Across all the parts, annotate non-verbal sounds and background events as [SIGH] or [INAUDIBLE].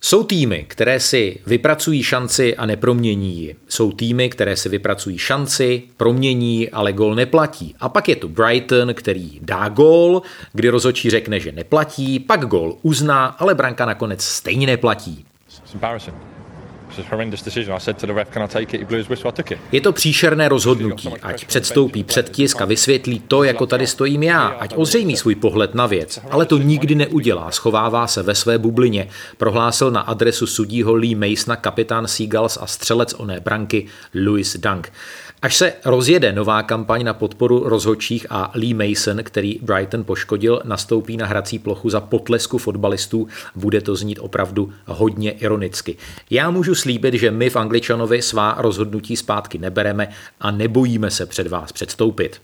Jsou týmy, které si vypracují šanci a nepromění ji. Jsou týmy, které si vypracují šanci, promění, ale gol neplatí. A pak je tu Brighton, který dá gol, kdy rozhodčí řekne, že neplatí, pak gol uzná, ale branka nakonec stejně neplatí. Je to příšerné rozhodnutí, ať předstoupí před tisk a vysvětlí to, jako tady stojím já, ať ozřejmí svůj pohled na věc, ale to nikdy neudělá, schovává se ve své bublině, prohlásil na adresu sudího Lee Masona kapitán Seagulls a střelec oné branky Louis Dunk. Až se rozjede nová kampaň na podporu rozhodčích a Lee Mason, který Brighton poškodil, nastoupí na hrací plochu za potlesku fotbalistů, bude to znít opravdu hodně ironicky. Já můžu slíbit, že my v Angličanovi svá rozhodnutí zpátky nebereme a nebojíme se před vás předstoupit.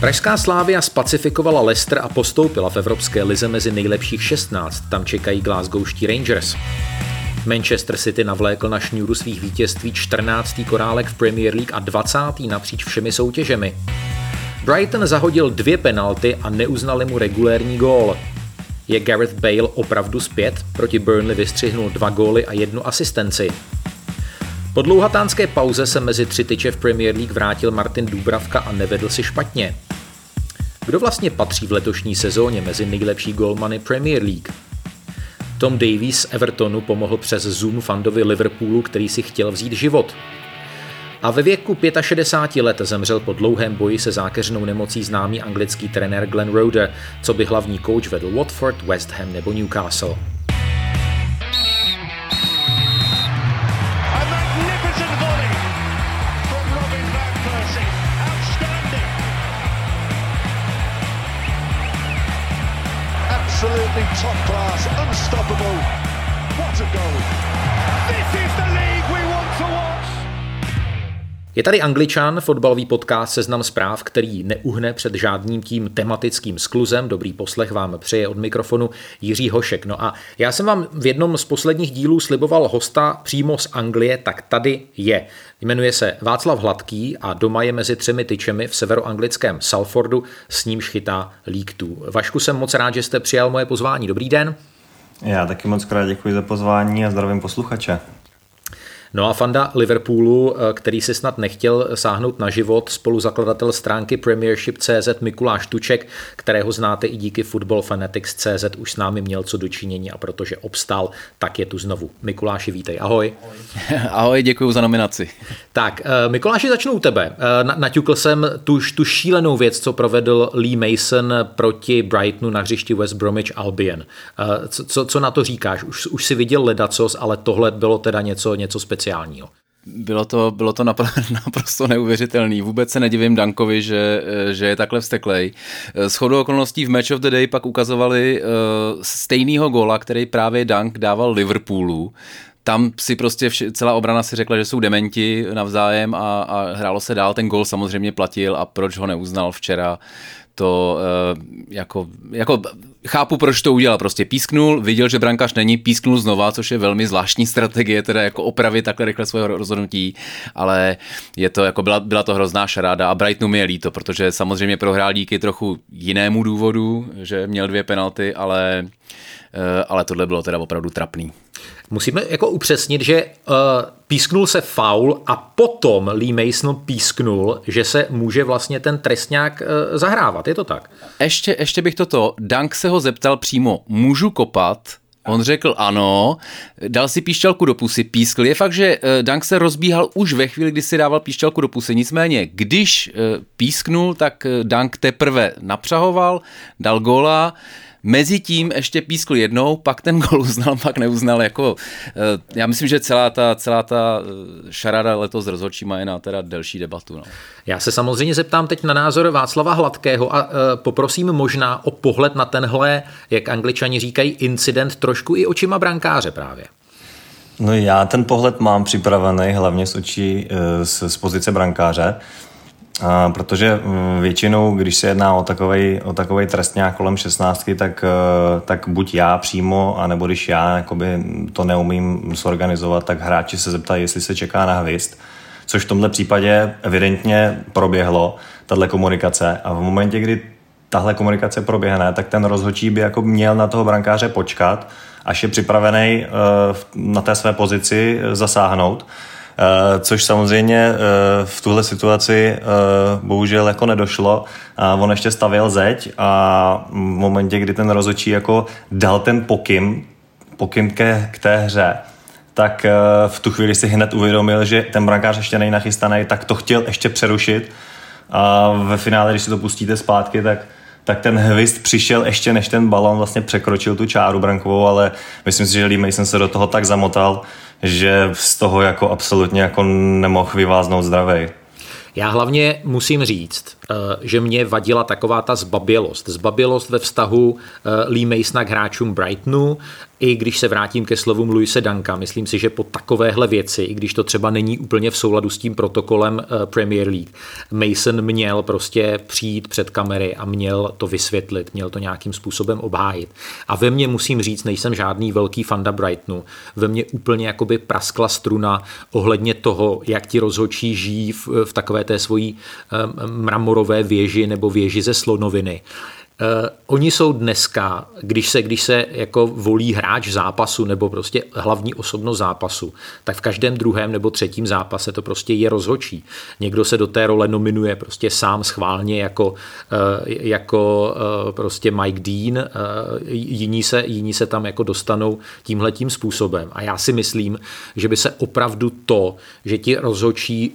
Pražská Slávia spacifikovala Leicester a postoupila v Evropské lize mezi nejlepších 16. Tam čekají Glasgowští Rangers. Manchester City navlékl na šňůru svých vítězství 14. korálek v Premier League a 20. napříč všemi soutěžemi. Brighton zahodil dvě penalty a neuznali mu regulérní gól. Je Gareth Bale opravdu zpět? Proti Burnley vystřihnul dva góly a jednu asistenci. Po dlouhatánské pauze se mezi tři tyče v Premier League vrátil Martin Dubravka a nevedl si špatně. Kdo vlastně patří v letošní sezóně mezi nejlepší golmany Premier League? Tom Davies Evertonu pomohl přes Zoom fandovi Liverpoolu, který si chtěl vzít život. A ve věku 65 let zemřel po dlouhém boji se zákeřnou nemocí známý anglický trenér Glenn Roder, co by hlavní kouč vedl Watford, West Ham nebo Newcastle. Je tady Angličan, fotbalový podcast Seznam zpráv, který neuhne před žádným tím tematickým skluzem. Dobrý poslech vám přeje od mikrofonu Jiří Hošek. No a já jsem vám v jednom z posledních dílů sliboval hosta přímo z Anglie, tak tady je. Jmenuje se Václav Hladký a doma je mezi třemi tyčemi v severoanglickém Salfordu, s nímž chytá League 2. Vašku, jsem moc rád, že jste přijal moje pozvání. Dobrý den. Já taky moc krát děkuji za pozvání a zdravím posluchače. No a fanda Liverpoolu, eh, který si snad nechtěl sáhnout na život, spoluzakladatel stránky Premiership.cz Mikuláš Tuček, kterého znáte i díky Football Fanatics.cz, už s námi měl co dočinění a protože obstál, tak je tu znovu. Mikuláši, vítej, ahoj. [LAUGHS] Ahoj, děkuji za nominaci. [LAUGHS] Tak, eh, Mikuláši, začnu u tebe. Eh, naťukl jsem tu, tu šílenou věc, co provedl Lee Mason proti Brightonu na hřišti West Bromwich Albion. Co, co, co na to říkáš? Už, už si viděl ledacos, ale tohle bylo teda něco, něco speciálního speciálního. Bylo to, bylo to [LAUGHS] naprosto neuvěřitelný. Vůbec se nedivím Dankovi, že, že je takhle vsteklej. S chodou okolností v Match of the Day pak ukazovali uh, stejného gola, který právě Dank dával Liverpoolu. Tam si prostě vše, celá obrana si řekla, že jsou dementi navzájem a, a hrálo se dál. Ten gol samozřejmě platil a proč ho neuznal včera, to uh, jako, jako chápu, proč to udělal. Prostě písknul, viděl, že brankář není, písknul znova, což je velmi zvláštní strategie, teda jako opravit takhle rychle svoje rozhodnutí, ale je to, jako byla, byla to hrozná šaráda a Brightonu mi je líto, protože samozřejmě prohrál díky trochu jinému důvodu, že měl dvě penalty, ale, ale tohle bylo teda opravdu trapný. Musíme jako upřesnit, že uh, písknul se faul a potom Lee Mason písknul, že se může vlastně ten trestňák uh, zahrávat. Je to tak? Ještě, ještě bych toto. Dank se ho zeptal přímo, můžu kopat? On řekl ano, dal si píšťalku do pusy, pískl. Je fakt, že Dank se rozbíhal už ve chvíli, kdy si dával píšťalku do pusy. Nicméně, když písknul, tak Dank teprve napřahoval, dal gola, Mezitím ještě pískl jednou, pak ten gol uznal, pak neuznal. Jako, eh, já myslím, že celá ta, celá ta eh, šarada letos s rozhodčíma je na teda delší debatu. No. Já se samozřejmě zeptám teď na názor Václava Hladkého a uh, poprosím možná o pohled na tenhle, jak angličani říkají, incident trošku i očima brankáře právě. No já ten pohled mám připravený hlavně z očí z, z pozice brankáře, a protože mm, většinou, když se jedná o takový o takovej trestňák kolem 16, tak, e, tak buď já přímo, anebo když já jakoby to neumím zorganizovat, tak hráči se zeptají, jestli se čeká na hvist, což v tomhle případě evidentně proběhlo, tahle komunikace. A v momentě, kdy tahle komunikace proběhne, tak ten rozhodčí by jako měl na toho brankáře počkat, až je připravený e, na té své pozici zasáhnout což samozřejmě eh, v tuhle situaci eh, bohužel jako nedošlo. A on ještě stavěl zeď a v momentě, kdy ten rozočí jako dal ten pokyn, pokyn ke, k té hře, tak v tu chvíli si hned uvědomil, že ten brankář ještě není nachystaný, tak to chtěl ještě přerušit a ve finále, když si to pustíte zpátky, tak tak ten hvist přišel ještě než ten balon vlastně překročil tu čáru brankovou, ale myslím si, že Lee Mason se do toho tak zamotal, že z toho jako absolutně jako nemohl vyváznout zdravej. Já hlavně musím říct, že mě vadila taková ta zbabělost. Zbabělost ve vztahu eh, Lee Masona k hráčům Brightonu, i když se vrátím ke slovům Luise Danka, myslím si, že po takovéhle věci, i když to třeba není úplně v souladu s tím protokolem eh, Premier League, Mason měl prostě přijít před kamery a měl to vysvětlit, měl to nějakým způsobem obhájit. A ve mně musím říct, nejsem žádný velký fanda Brightonu, ve mně úplně jakoby praskla struna ohledně toho, jak ti rozhočí žijí v, v takové té svojí um, mramorové věži nebo věži ze slonoviny. Uh, oni jsou dneska, když se, když se jako volí hráč zápasu nebo prostě hlavní osobnost zápasu, tak v každém druhém nebo třetím zápase to prostě je rozhočí. Někdo se do té role nominuje prostě sám schválně jako, uh, jako uh, prostě Mike Dean, uh, jiní, se, jiní se tam jako dostanou tímhletím způsobem. A já si myslím, že by se opravdu to, že ti rozhočí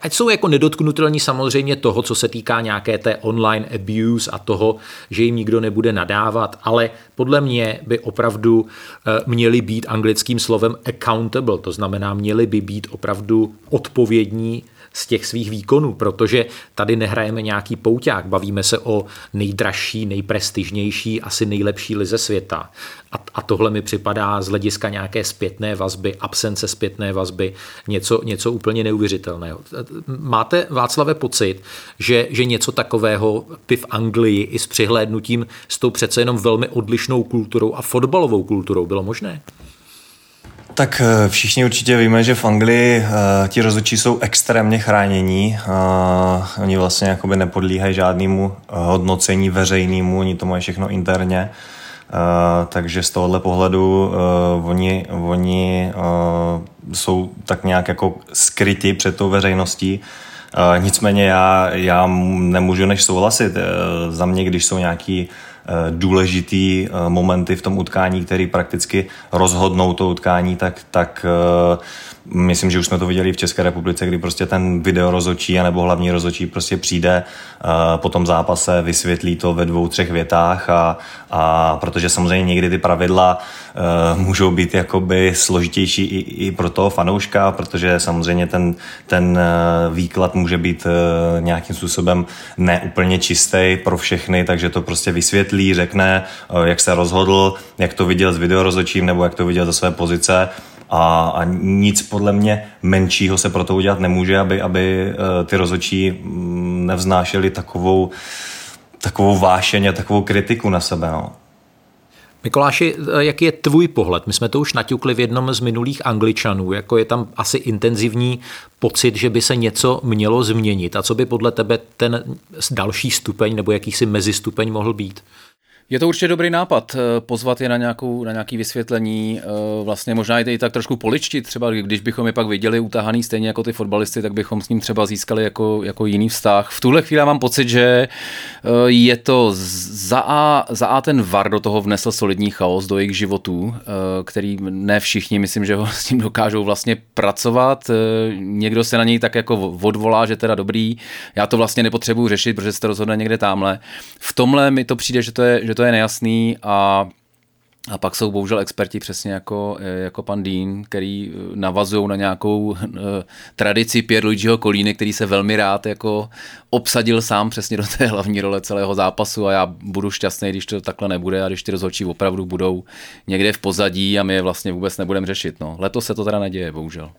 ať jsou jako nedotknutelní samozřejmě toho, co se týká nějaké té online abuse a toho, že jim nikdo nebude nadávat, ale podle mě by opravdu eh, měli být anglickým slovem accountable, to znamená měli by být opravdu odpovědní z těch svých výkonů, protože tady nehrajeme nějaký pouťák, bavíme se o nejdražší, nejprestižnější, asi nejlepší lize světa. A, a tohle mi připadá z hlediska nějaké zpětné vazby, absence zpětné vazby, něco, něco úplně neuvěřitelného. Máte, Václave, pocit, že, že něco takového by v Anglii i s přihlédnutím s tou přece jenom velmi odlišnou kulturou a fotbalovou kulturou bylo možné? Tak eh, všichni určitě víme, že v Anglii uh, ti rozhodčí jsou extrémně chránění. Uh, oni vlastně jakoby nepodlíhají žádnému hodnocení veřejnému, oni to mají všechno interně. Uh, takže z tohohle pohledu uh, oni, oni uh, jsou tak nějak jako skryti před tou veřejností. Uh, nicméně já, já nemůžu než souhlasit. Uh, za mě, když jsou nějaký uh, Eh, důležitý eh, momenty v tom utkání, který prakticky rozhodnou to utkání, tak, tak eh, myslím, že už jsme to viděli v České republice, kdy prostě ten video rozočí nebo hlavní rozočí prostě přijde po tom zápase, vysvětlí to ve dvou, třech větách a, a protože samozřejmě někdy ty pravidla můžou být jakoby složitější i, i pro toho fanouška, protože samozřejmě ten, ten výklad může být nějakým způsobem neúplně čistý pro všechny, takže to prostě vysvětlí, řekne, uh, jak se rozhodl, jak to viděl s videorozočím nebo jak to viděl ze své pozice a, a nic podle mě menšího se pro to udělat nemůže, aby, aby ty rozočí mm, nevznášeli takovou takovou vášeň a takovou kritiku na sebe. No. Mikoláši, jaký je tvůj pohled? My jsme to už naťukli v jednom z minulých angličanů, jako je tam asi intenzivní pocit, že by se něco mělo změnit. A co by podle tebe ten další stupeň nebo jakýsi mezistupeň mohl být? Je to určitě dobrý nápad eh, pozvat je na, nějakou, na nějaké vysvětlení, eh, vlastně možná i tak trošku poličtit, třeba když bychom je pak viděli utahaný stejně jako ty fotbalisty, tak bychom s ním třeba získali jako, jako jiný vztah. V tuhle chvíli mám pocit, že eh, je to za a, za a ten VAR do toho vnesl solidní chaos do jejich životů, který ne všichni, myslím, že ho s tím dokážou vlastně pracovat. Někdo se na něj tak jako odvolá, že teda dobrý, já to vlastně nepotřebuju řešit, protože se to rozhodne někde tamhle. V tomhle mi to přijde, že to je, že to to je nejasný a A pak jsou bohužel experti přesně jako, jako pan Dean, který navazují na nějakou uh, tradici Pierluigiho Kolíny, který se velmi rád jako obsadil sám přesně do té hlavní role celého zápasu a já budu šťastný, když to takhle nebude a když ty rozhodčí opravdu budou někde v pozadí a my je vlastně vůbec nebudeme řešit. No. Letos se to teda neděje, bohužel.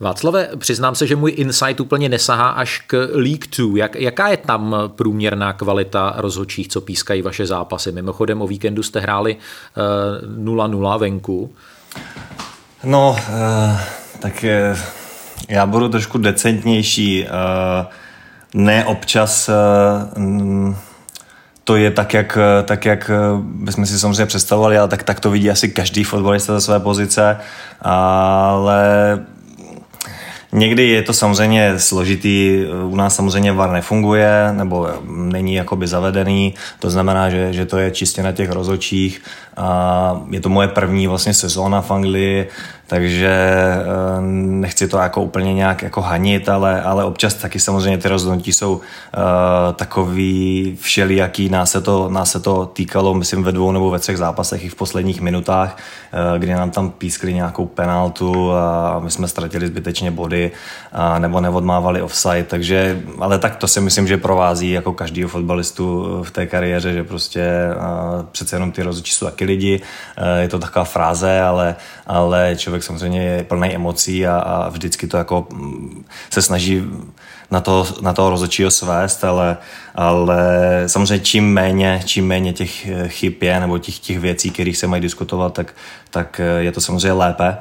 Václave, přiznám se, že můj insight úplně nesahá až k League 2. Jak, jaká je tam průměrná kvalita rozhodčích, co pískají vaše zápasy? Mimochodem o víkendu jste hráli uh, 0-0 venku. No, uh, tak uh, já budu trošku decentnější. Ne občas to je tak, jak, tak, jak bychom si samozřejmě představovali, ale tak, tak to vidí asi každý fotbalista ze své pozice, ale Někdy je to samozřejmě složitý, u nás samozřejmě VAR nefunguje, nebo není jakoby zavedený, to znamená, že, že to je čistě na těch rozočích. A je to moje první vlastně sezóna v Anglii, takže eh, nechci to jako úplně nějak jako hanit, ale, ale občas taky samozřejmě ty rozhodnutí jsou uh, takový všelijaký, nás se, to, nás se to týkalo, myslím, ve dvou nebo ve třech zápasech i v posledních minutách, uh, kdy nám tam pískli nějakou penaltu a my jsme ztratili zbytečně body uh, nebo neodmávali offside, takže, ale tak to si myslím, že provází jako každýho fotbalistu v té kariéře, že prostě uh, přece jenom ty rozhodčí jsou taky lidi, je to taková fráze, ale, ale člověk člověk samozřejmě je plný emocí a, a vždycky to jako mm, se snaží na, to, na toho rozhodčího svést, ale, ale samozřejmě čím méně, čím méně těch eh, chyb je nebo těch, těch věcí, kterých se mají diskutovat, tak, tak eh, je to samozřejmě lépe.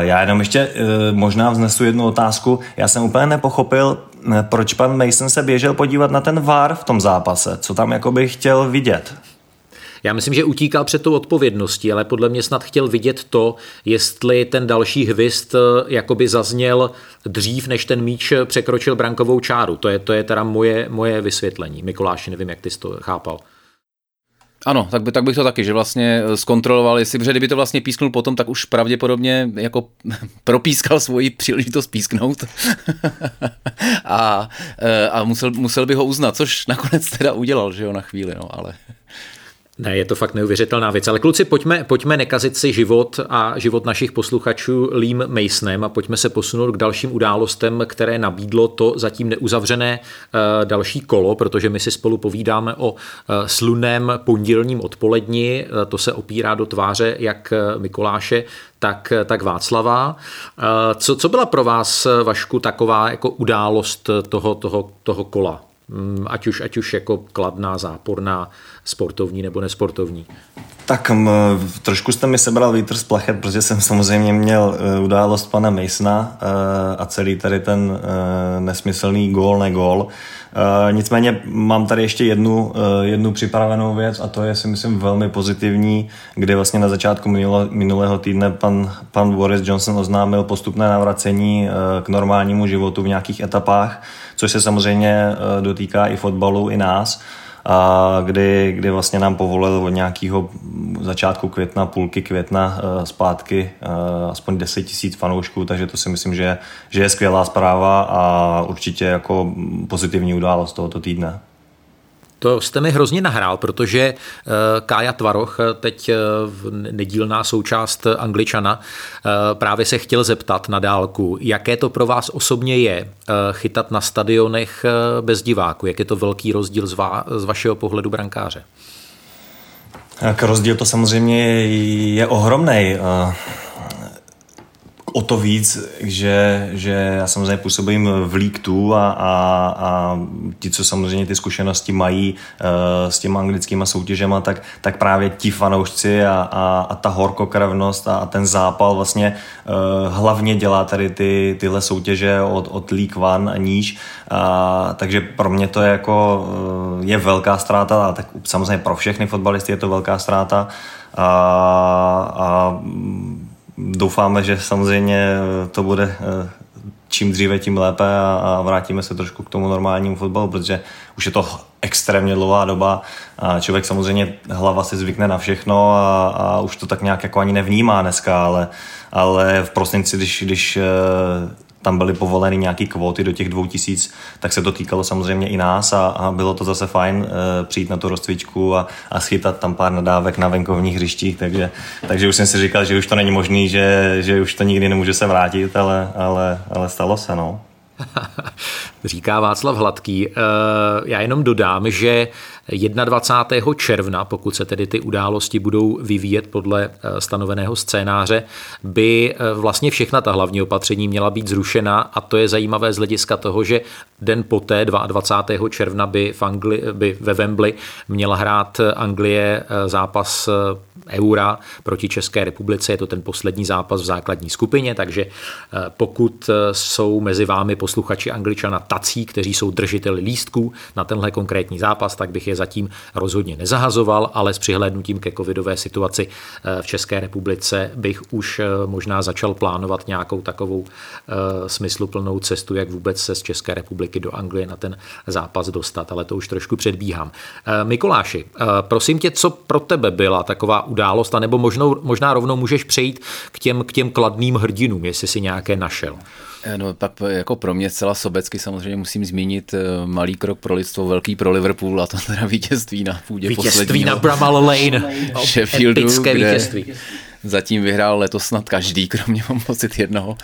Já jenom ještě eh, možná vznesu jednu otázku. Já jsem úplně nepochopil, proč pan Mason se běžel podívat na ten VAR v tom zápase. Co tam jakoby chtěl vidět? Já myslím, že utíkal před tou odpovědností, ale podle mě snad chtěl vidět to, jestli ten další hvist eh, jakoby zazněl dřív, než ten míč překročil brankovou čáru. To je, to je teda moje, moje vysvětlení. Mikuláši, nevím, jak ty jsi to chápal. Ano, tak, by, tak bych to taky, že vlastně eh, zkontroloval, jestli, protože kdyby to vlastně písknul potom, tak už pravděpodobně jako [LAUGHS] propískal svoji příležitost písknout [LAUGHS] a, eh, a musel, musel by ho uznat, což nakonec teda udělal, že jo, na chvíli, no, ale... Ne, je to fakt neuvěřitelná věc. Ale kluci, pojďme, pojďme nekazit si život a život našich posluchačů Lím Masonem a pojďme se posunout k dalším událostem, které nabídlo to zatím neuzavřené uh, další kolo, protože my si spolu povídáme o uh, sluném pondělním odpoledni. Uh, to se opírá do tváře jak Mikoláše, tak, tak Václava. Co, co byla pro vás, Vašku, taková jako událost toho, toho, toho kola? Mm, ať už, ať už jako kladná, záporná, sportovní nebo nesportovní? Tak m, trošku jste mi sebral vítr z plachet, protože jsem samozřejmě měl uh, událost pana Masona uh, a celý tady ten uh, nesmyslný gól, ne gól. Uh, nicméně mám tady ještě jednu, jednu připravenou věc a to je si myslím velmi pozitivní, kdy vlastně na začátku minulo, minulého týdne pan, pan Boris Johnson oznámil postupné navracení k normálnímu životu v nějakých etapách, což se samozřejmě uh, dotýká i fotbalu, i nás a kdy, kdy vlastně nám povolil od nějakého začátku května, půlky května eh, zpátky eh, aspoň 10 tisíc fanoušků, takže to si myslím, že, že je skvělá zpráva a určitě jako pozitivní událost tohoto týdne. To jste mi hrozně nahrál, protože eh, Kája Tvaroch, eh, teď eh, nedílná součást Angličana, právě se chtěl zeptat na dálku, jaké to pro vás osobně je chytat na stadionech bez diváku, jak je to velký rozdíl z, va- z vašeho pohledu brankáře? Tak rozdíl to samozřejmě je, je ohromný o to víc, že, že já samozřejmě působím v League 2 a, a, a ti, co samozřejmě ty zkušenosti mají uh, s těma anglickýma soutěžema, tak, tak právě ti fanoušci a, a, a ta horkokrevnost a, a ten zápal vlastně uh, hlavně dělá tady ty, tyhle soutěže od, od League One a níž. A, takže pro mě to je jako uh, je velká ztráta, a tak samozřejmě pro všechny fotbalisty je to velká ztráta. A, a doufáme, že samozřejmě eh, to bude eh, čím dříve, tím lépe a, vrátíme se trošku k tomu normálnímu fotbalu, protože už je to extrémně dlouhá doba a člověk samozřejmě hlava si zvykne na všechno a, a už to tak nějak jako ani nevnímá dneska, ale, ale v prosinci, když, když eh, tam byly povoleny nějaké kvóty do těch dvou tisíc, tak se to týkalo samozřejmě i nás a, a bylo to zase fajn e, přijít na tu rozcvičku a, a schytat tam pár nadávek na venkovních hřištích, takže, takže už jsem si říkal, že už to není možný, že, že už to nikdy nemůže se vrátit, ale, ale, ale stalo se, no. [LAUGHS] Říká Václav Hladký. Eh, já jenom dodám, že 21. června, pokud se tedy ty události budou vyvíjet podle eh, stanoveného scénáře, by eh, vlastně všechna ta hlavní opatření měla být zrušena a to je zajímavé z hlediska toho, že den poté, 22. června, by, v Angli, by ve Wembley měla hrát Anglie zápas Eura proti České republice. Je to ten poslední zápas v základní skupině, takže pokud jsou mezi vámi posluchači Angličana tací, kteří jsou držiteli lístků na tenhle konkrétní zápas, tak bych je zatím rozhodně nezahazoval, ale s přihlédnutím ke covidové situaci eh, v České republice bych už eh, možná začal plánovat nějakou takovou eh, smysluplnou cestu, jak vůbec se z České republiky do Anglie na ten zápas dostat, ale to už trošku předbíhám. Mikoláši, prosím tě, co pro tebe byla taková událost, anebo možná rovnou můžeš přejít k těm, k těm kladným hrdinům, jestli si nějaké našel. Eh, no pak jako pro mě zcela sobecky samozřejmě musím zmínit eh, malý krok pro lidstvo, velký pro Liverpool a to teda vítězství na půdě vítězství posledního. na Bramall Lane. [LAUGHS] Sheffieldu, kde vítězství. zatím vyhrál letos snad každý, [LAUGHS] kromě mám pocit jednoho.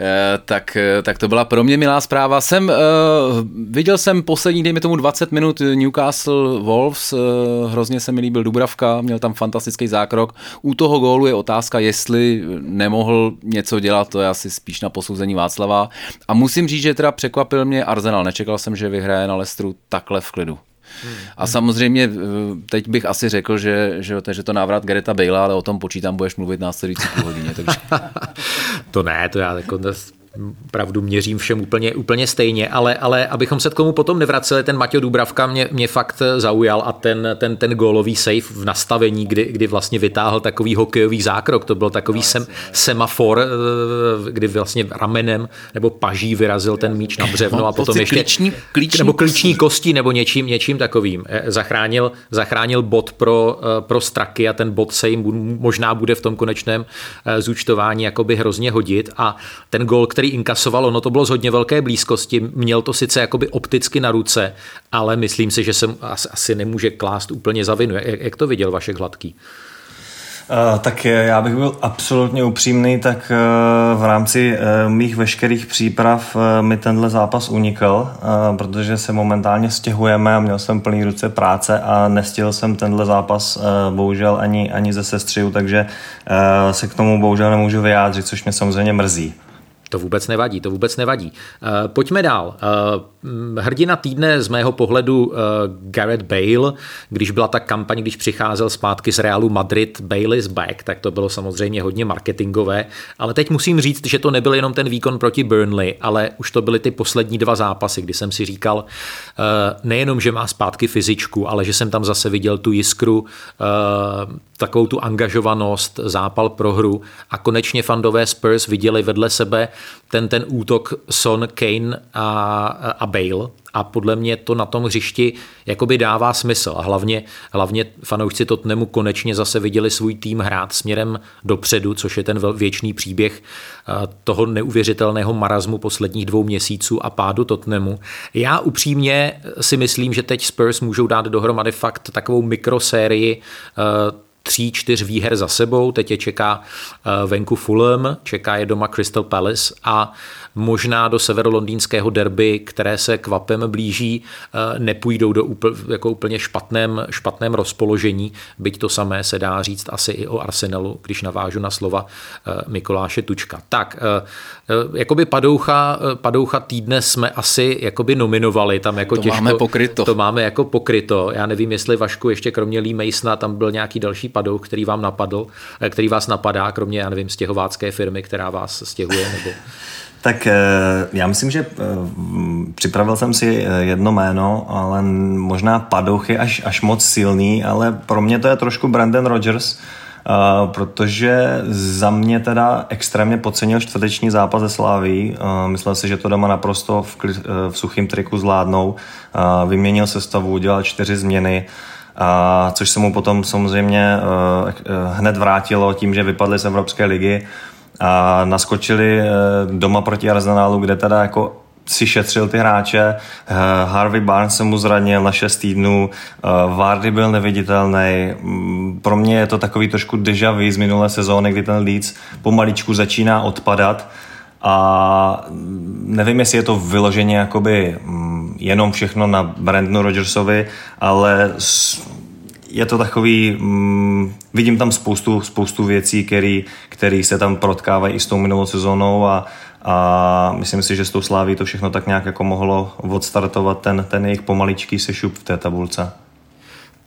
Eh, tak, eh, tak to byla pro mě milá zpráva. Jsem, uh, viděl jsem poslední, dejme tomu 20 minut Newcastle Wolves, hrozně se mi líbil Dubravka, měl tam fantastický zákrok. U toho gólu je otázka, jestli nemohl něco dělat, to je asi spíš na posouzení Václava. A musím říct, že teda překvapil mě Arsenal, nečekal jsem, že vyhraje na Lestru takhle v klidu. A samozřejmě teď bych asi řekl, že, že, že to návrat Gereta Bale, ale o tom počítám, budeš mluvit následující půl hodině. Takže... [LAUGHS] to ne, to já jako pravdu měřím všem úplně, úplně stejně, ale, ale abychom se k tomu potom nevraceli, ten Maťo Dubravka mě, mě fakt zaujal a ten, ten, ten gólový save v nastavení, kdy, kdy vlastně vytáhl takový hokejový zákrok, to byl takový sem, semafor, eh, kdy vlastně ramenem nebo paží vyrazil ten míč na břevno a potom ještě klíční, klíční nebo klíční kosti nebo něčím, něčím takovým. Eh, zachránil, zachránil bod pro, eh, pro straky a ten bod se jim možná bude v tom konečném zúčtování jakoby hrozně hodit a ten gol, který který inkasoval, no to bylo z hodně velké blízkosti, měl to sice jakoby opticky na ruce, ale myslím si, že se asi nemůže klást úplně za vinu. Jak, to viděl Vašek Hladký? Uh, tak já bych byl absolutně upřímný, tak uh, v rámci uh, mých veškerých příprav mi tenhle zápas unikl, protože se momentálně stěhujeme a měl jsem plný ruce práce a nestihl jsem tenhle zápas bohužel ani, ani ze sestřiu, takže se k tomu bohužel nemůžu vyjádřit, což mě samozřejmě mrzí. To vůbec nevadí, to vůbec nevadí. Uh, pojďme dál. Uh, hrdina týdne z mého pohledu uh, Gareth Bale, když byla ta kampaň, když přicházel zpátky z Realu Madrid, Bale is back, tak to bylo samozřejmě hodně marketingové, ale teď musím říct, že to nebyl jenom ten výkon proti Burnley, ale už to byly ty poslední dva zápasy, kdy jsem si říkal, nejenom, že má zpátky fyzičku, ale že jsem tam zase viděl tu jiskru, takovou tu angažovanost, zápal pro hru a konečně fandové Spurs viděli vedle sebe ten, ten útok Son, Kane a, a Bale a podle mě to na tom hřišti jakoby dává smysl a hlavně, hlavně fanoušci Tottenhamu konečně zase viděli svůj tým hrát směrem dopředu, což je ten věčný příběh eh, toho neuvěřitelného marazmu posledních dvou měsíců a pádu Tottenhamu. Já upřímně si myslím, že teď Spurs můžou dát dohromady fakt takovou mikrosérii eh, tří, čtyř výher za sebou. Teď je čeká eh, venku Fulham, čeká je doma Crystal Palace a možná do severolondýnského derby, které se kvapem blíží, eh, nepůjdou do úplně, jako úplně špatném, špatném rozpoložení, byť to samé se dá říct asi i o Arsenalu, když navážu na slova eh, Mikoláše Tučka. Tak, jakoby padoucha, padoucha týdne jsme asi jakoby nominovali, tam jako to těžko, máme pokryto. To máme jako pokryto. Já nevím, jestli Vašku ještě kromě Lee Masona tam byl nějaký další padouch, který vám napadl, eh, který vás napadá, kromě, já nevím, stěhovácké firmy, která vás stěhuje? Nebo... Tak eh, já myslím, že eh, připravil jsem si jedno jméno, ale možná padouch je až, až moc silný, ale pro mě to je trošku Brandon Rogers, protože za mě teda extrémně podcenil čtvrteční zápas ze Sláví. Myslel si, že to doma naprosto v, v suchém triku zvládnou. Vyměnil sestavu, udělal čtyři změny. Což se mu potom samozřejmě hned vrátilo tím, že vypadli z Evropské ligy. A naskočili doma proti Arsenalu, kde teda jako si šetřil ty hráče. Harvey Barnes se mu zranil na 6 týdnů, Vardy byl neviditelný. Mm, pro mě je to takový trošku deja vu z minulé sezóny, kdy ten Leeds pomaličku začíná odpadat a nevím, jestli je to vyloženě jakoby mm, jenom všechno na Brandonu Rodgersovi, ale je to takový, mm, vidím tam spoustu, spoustu věcí, které se tam protkávají i s tou minulou sezónou a, a myslím si, že s tou sláví to všechno tak nějak jako mohlo odstartovat ten, ten jejich pomaličký sešup v té tabulce.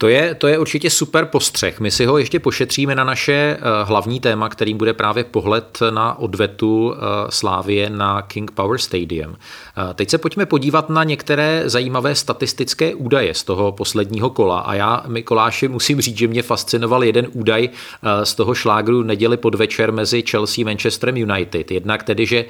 To je, to je určitě super postřeh. My si ho ještě pošetříme na naše eh, hlavní téma, kterým bude právě pohled na odvetu eh, Slávie na King Power Stadium. Eh, teď se pojďme podívat na některé zajímavé statistické údaje z toho posledního kola. A já, Mikoláši, musím říct, že mě fascinoval jeden údaj z toho šlágru neděli podvečer mezi Chelsea a Manchesterem United. Jednak tedy, že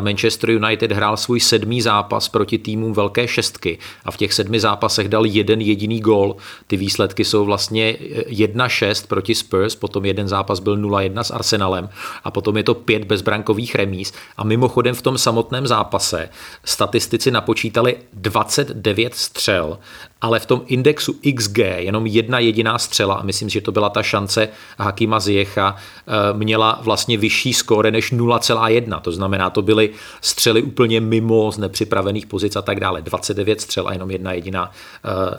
Manchester United hrál svůj sedmý zápas proti týmům Velké šestky a v těch sedmi zápasech dal jeden jediný gól. Ty výsledky jsou vlastně 1-6 proti Spurs, potom jeden zápas byl 0-1 s Arsenalem a potom je to pět bezbrankových remíz. A mimochodem v tom samotném zápase statistici napočítali 29 střel ale v tom indexu XG jenom jedna jediná střela, a myslím, že to byla ta šance Hakima Ziecha, eh, měla vlastně vyšší skóre než 0,1. To znamená, to byly střely úplně mimo z nepřipravených pozic a tak dále. 29 střel a jenom jedna jediná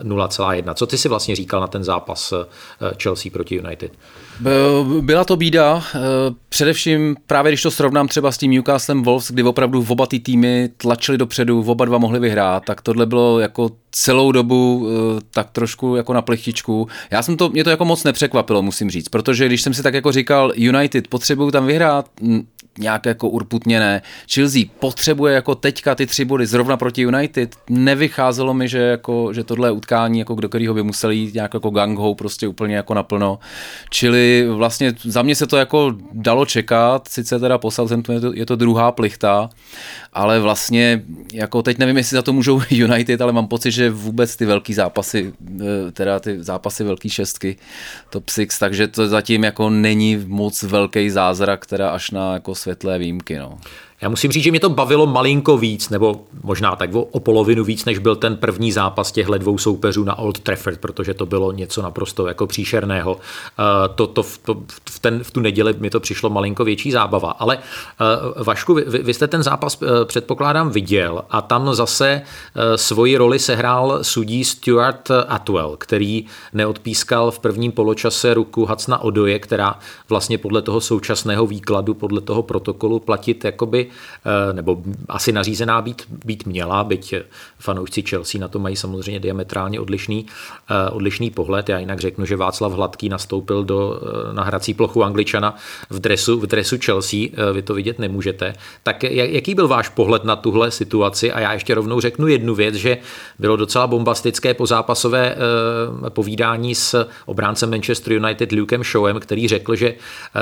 0,1. Eh, Co ty si vlastně říkal na ten zápas eh, Chelsea proti United? Byla to bída, především právě když to srovnám třeba s tím Newcastlem Wolves, kdy opravdu v oba ty týmy tlačili dopředu, v oba dva mohli vyhrát, tak tohle bylo jako celou dobu eh, tak trošku jako na plechtičku. Já jsem to, mě to jako moc nepřekvapilo, musím říct, protože když jsem si tak jako říkal, United potřebují tam vyhrát, nějak jako urputně ne. Chelsea potřebuje jako teďka ty tři body zrovna proti United. Nevycházelo mi, že, jako, že tohle utkání, jako do kterého by museli jít nějak jako gang prostě úplně jako naplno. Čili vlastně za mě se to jako dalo čekat, sice teda po je to, je to druhá plichta, ale vlastně jako teď nevím, jestli za to můžou [LAUGHS] United, ale mám pocit, že vůbec ty velký zápasy, eh, teda ty zápasy velký šestky, top six, takže to zatím jako není moc velký zázrak, teda až na jako světlé výjimky. No. Já musím říct, že mě to bavilo malinko víc, nebo možná tak o, polovinu víc, než byl ten první zápas těchto dvou soupeřů na Old Trafford, protože to bylo něco naprosto jako příšerného. Uh, to, to, to, v, ten, v tu neděli mi to přišlo malinko větší zábava. Ale uh, Vašku, vy, vy jste ten zápas uh, předpokládám viděl a tam zase uh, svoji roli sehrál sudí Stuart Atwell, který neodpískal v prvním poločase ruku Hacna Odoje, která vlastně podle toho současného výkladu, podle toho protokolu platit jakoby Eh, nebo asi nařízená být, být měla, byť fanoušci Chelsea na to mají samozřejmě diametrálně odlišný, eh, odlišný pohled. Já jinak řeknu, že Václav Hladký nastoupil do, eh, na hrací plochu Angličana v dresu, v dresu Chelsea, vy to vidět nemůžete. Tak jaký byl váš pohled na tuhle situaci? A já ještě rovnou řeknu jednu věc, že bylo docela bombastické pozápasové povídání s obráncem Manchester United Lukem Showem, který řekl, že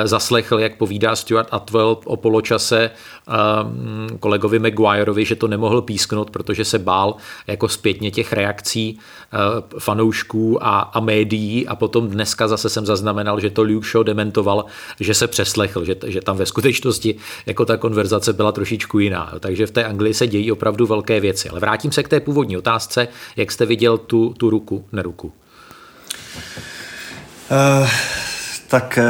zaslechl, jak povídá Stuart Atwell o poločase kolegovi Maguireovi, že to nemohl písknout, protože se bál jako zpětně těch reakcí eh, fanoušků a, a médií a potom dneska zase jsem zaznamenal, že to Luke Shaw dementoval, že se přeslechl, že, že tam ve skutečnosti jako ta konverzace byla trošičku jiná. Takže v té Anglii se dějí opravdu velké věci. Ale vrátím se k té původní otázce, jak jste viděl tu, tu ruku, neruku. Uh tak eh,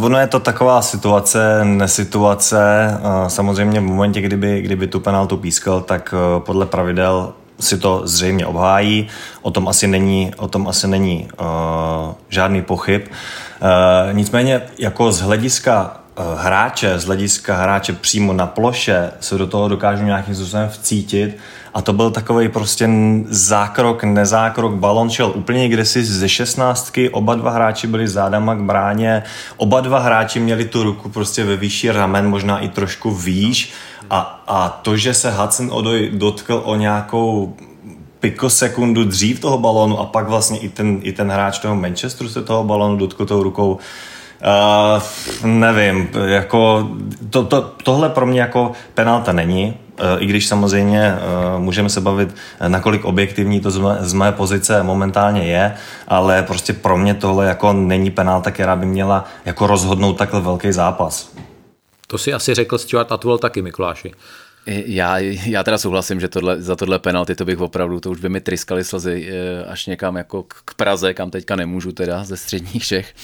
ono je to taková situace, nesituace. Samozřejmě v momentě, kdyby, kdyby tu penaltu pískal, tak eh, podle pravidel si to zřejmě obhájí. O tom asi není, o tom asi není uh, žádný pochyb. Uh, nicméně jako z hlediska hráče, z hlediska hráče přímo na ploše se do toho dokážu nějakým způsobem vcítit a to byl takový prostě zákrok, nezákrok, balon šel úplně někde si ze šestnáctky, oba dva hráči byli zádama k bráně, oba dva hráči měli tu ruku prostě ve výši ramen, možná i trošku výš. A, a to, že se Hudson Odoj dotkl o nějakou pikosekundu dřív toho balonu a pak vlastně i ten, i ten hráč toho Manchesteru se toho balonu dotkl tou rukou, Uh, nevím, jako to, to, tohle pro mě jako penalta není, Eh, i když samozřejmě eh, můžeme se bavit, nakolik objektivní to z mé, z mé pozice momentálně je, ale prostě pro mě tohle jako není penálta, která by měla jako rozhodnout takhle velký zápas. To si asi řekl Stuart Atwell taky, Mikuláši. Já, já teda souhlasím, že tohle, za tohle penalty to bych opravdu, to už by mi tryskaly slzy eh, až někam jako k Praze, kam teďka nemůžu teda ze středních Čech.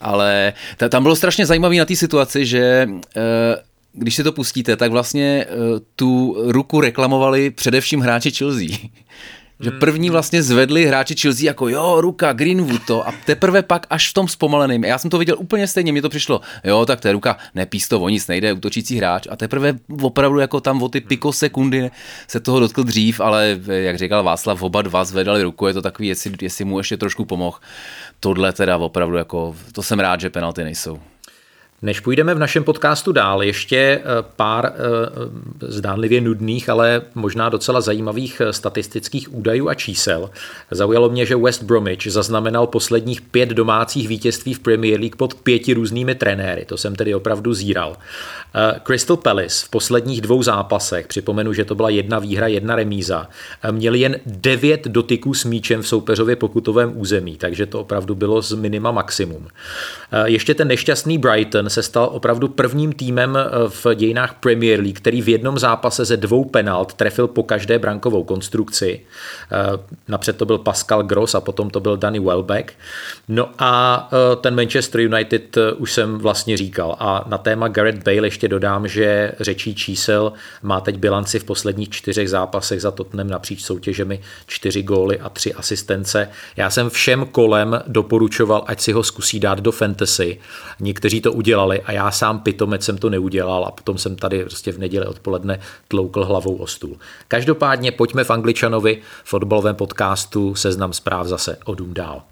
Ale ta, tam bylo strašně zajímavé na té situaci, že eh, když si to pustíte, tak vlastně eh, tu ruku reklamovali především hráči Chelsea. Že první vlastně zvedli hráči Chelsea jako jo, ruka, Greenwood to a teprve pak až v tom zpomaleným. Já jsem to viděl úplně stejně, mně to přišlo, jo, tak to je ruka, nepíš to, o nic nejde, útočící hráč a teprve opravdu jako tam o ty pikosekundy se toho dotkl dřív, ale jak říkal Václav, oba dva zvedali ruku, je to takový, jestli, jestli mu ještě trošku pomohl. Tohle teda opravdu jako, to jsem rád, že penalty nejsou. Než půjdeme v našem podcastu dál, ještě eh, pár eh, zdánlivě nudných, ale možná docela zajímavých eh, statistických údajů a čísel. Zaujalo mě, že West Bromwich zaznamenal posledních pět domácích vítězství v Premier League pod pěti různými trenéry. To jsem tedy opravdu zíral. Crystal Palace v posledních dvou zápasech, připomenu, že to byla jedna výhra, jedna remíza, měli jen devět dotyků s míčem v soupeřově pokutovém území, takže to opravdu bylo z minima maximum. Ještě ten nešťastný Brighton se stal opravdu prvním týmem eh, v dějinách Premier League, který v jednom zápase ze dvou penalt trefil po každé brankovou konstrukci. Eh, napřed to byl Pascal Gross a potom to byl Danny Welbeck. No a eh, ten Manchester United už jsem vlastně říkal. A na téma Gareth Bale ještě dodám, že řečí čísel má teď bilanci v posledních čtyřech zápasech za Tottenham napříč soutěžemi čtyři góly a tři asistence. Já jsem všem kolem doporučoval, ať si ho zkusí dát do fantasy. Někteří to udělali udělali a já sám pitomec jsem to neudělal a potom jsem tady prostě v neděli odpoledne tloukl hlavou o stůl. Každopádně pojďme v Angličanovi fotbalovém podcastu Seznam zpráv zase o dům dál.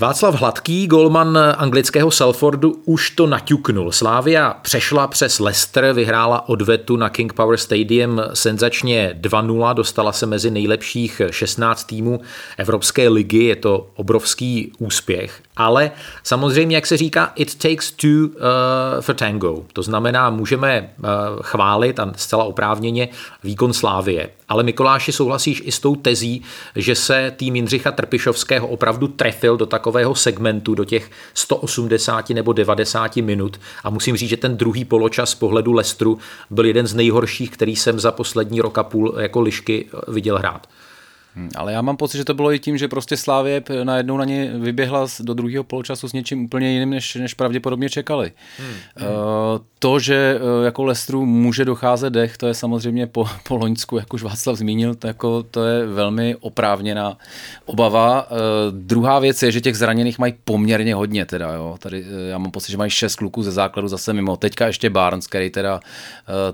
Václav Hladký, golman anglického Salfordu, už to naťuknul. Slávia přešla přes Leicester, vyhrála odvetu na King Power Stadium senzačně 2-0, dostala se mezi nejlepších 16 týmů Evropské ligy, je to obrovský úspěch. Ale samozřejmě, jak se říká, it takes two uh, for tango. To znamená, můžeme uh, chválit a zcela oprávněně výkon Slávie. Ale Mikoláši souhlasíš i s tou tezí, že se tým Jindřicha Trpišovského opravdu trefil do takového segmentu, do těch 180 nebo 90 minut. A musím říct, že ten druhý poločas z pohledu Lestru byl jeden z nejhorších, který jsem za poslední rok a půl jako lišky viděl hrát. Hmm, ale já mám pocit, že to bylo i tím, že prostě Slávě najednou na ně vyběhla do druhého poločasu s něčím úplně jiným, než, než pravděpodobně čekali. Hmm. To, že uh, jako Lestru může docházet dech, to je samozřejmě po, [LAUGHS] po Loňsku, jak už Václav zmínil, to, jako, to je velmi oprávněná obava. Uh, druhá věc je, že těch zraněných mají poměrně hodně. Teda, jo. Tady, já mám pocit, že mají šest kluků ze základu zase mimo. Teďka ještě Barnes, který teda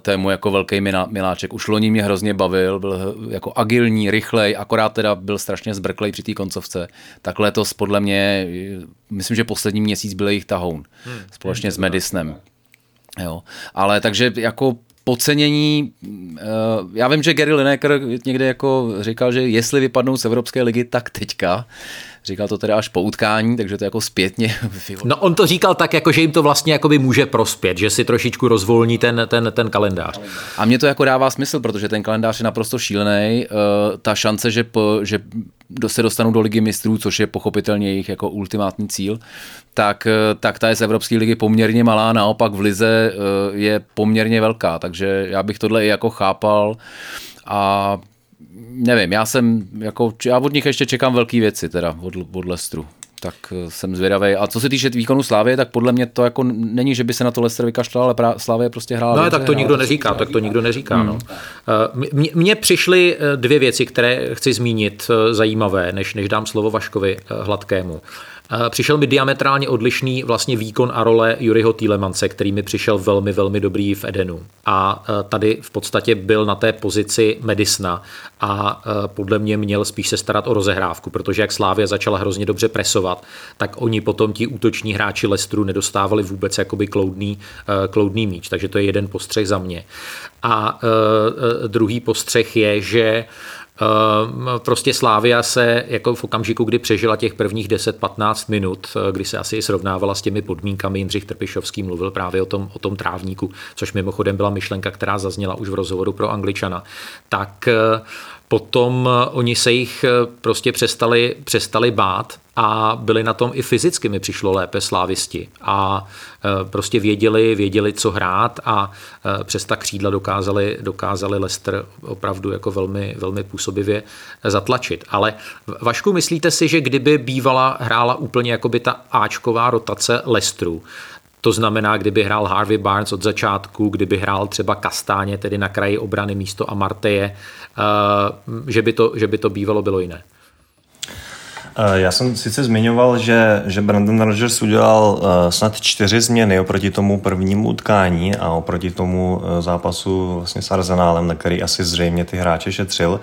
to je můj jako velký miláček. Už loni mě hrozně bavil, byl jako agilní, rychlej, akorát teda byl strašně zbrklej při té koncovce, tak letos podle mě, myslím, že poslední měsíc byl jejich tahoun, hmm. společně hmm, s Medisnem. Jo. Ale takže jako podcenění, eh, já vím, že Gary Lineker někde jako říkal, že jestli vypadnou z Evropské ligy, tak teďka. Říkal to teda až po utkání, takže to jako zpětně. [LAUGHS] No on to říkal tak, jako že jim to vlastně jakoby může prospět, že si trošičku rozvolní ten, ten, ten kalendář. A mně to jako dává smysl, protože ten kalendář je naprosto šílený. Uh, ta šance, že, po, že se dostanou do ligy mistrů, což je pochopitelně jejich jako ultimátní cíl, tak, eh, tak ta je z Evropské ligy poměrně malá, naopak v lize eh, je poměrně velká, takže já bych tohle i jako chápal a nevím, já jsem, jako, já od nich ještě čekám velké věci, teda od, od Lestru tak eh, jsem zvědavý. A co se týče výkonu Slávy, tak podle mě to jako není, že by se na to Leicester vykašlal, ale Slávě prostě hrála. No, dobře, tak to nikdo neříká, tak to nikdo neříká. Hmm. No. Mně přišly eh, dvě věci, které chci zmínit zajímavé, než, než dám slovo Vaškovi Hladkému. Přišel mi diametrálně odlišný vlastně výkon a role Juriho Týlemance, který mi přišel velmi, velmi dobrý v Edenu. A e, tady v podstatě byl na té pozici Medisna a e, podle mě měl spíš se starat o rozehrávku, protože jak Slávia začala hrozně dobře presovat, tak oni potom ti útoční hráči Lestru nedostávali vůbec jakoby kloudný, kloudný míč. Takže to je jeden postřeh za mě. A druhý postřeh je, že Prostě Slávia se jako v okamžiku, kdy přežila těch prvních 10-15 minut, kdy se asi srovnávala s těmi podmínkami, Jindřich Trpišovský mluvil právě o tom, o tom trávníku, což mimochodem byla myšlenka, která zazněla už v rozhovoru pro Angličana, tak potom oni se jich prostě přestali, přestali bát a byli na tom i fyzicky mi přišlo lépe slávisti a e, prostě věděli, věděli, co hrát a přes ta křídla dokázali, dokázali Lester opravdu jako velmi, velmi působivě zatlačit. Ale Vašku, myslíte si, že kdyby bývala hrála úplně jako by ta Ačková rotace Lestru, to znamená, kdyby hrál Harvey Barnes od začátku, kdyby hrál třeba Kastáně, tedy na kraji obrany místo Amarteje, e, že by to, že by to bývalo bylo jiné. Eh, já jsem sice zmiňoval, že, že Brandon Rogers udělal uh, snad čtyři změny oproti tomu prvnímu utkání a oproti tomu zápasu vlastně s Arsenálem, na který asi zřejmě ty hráče šetřil.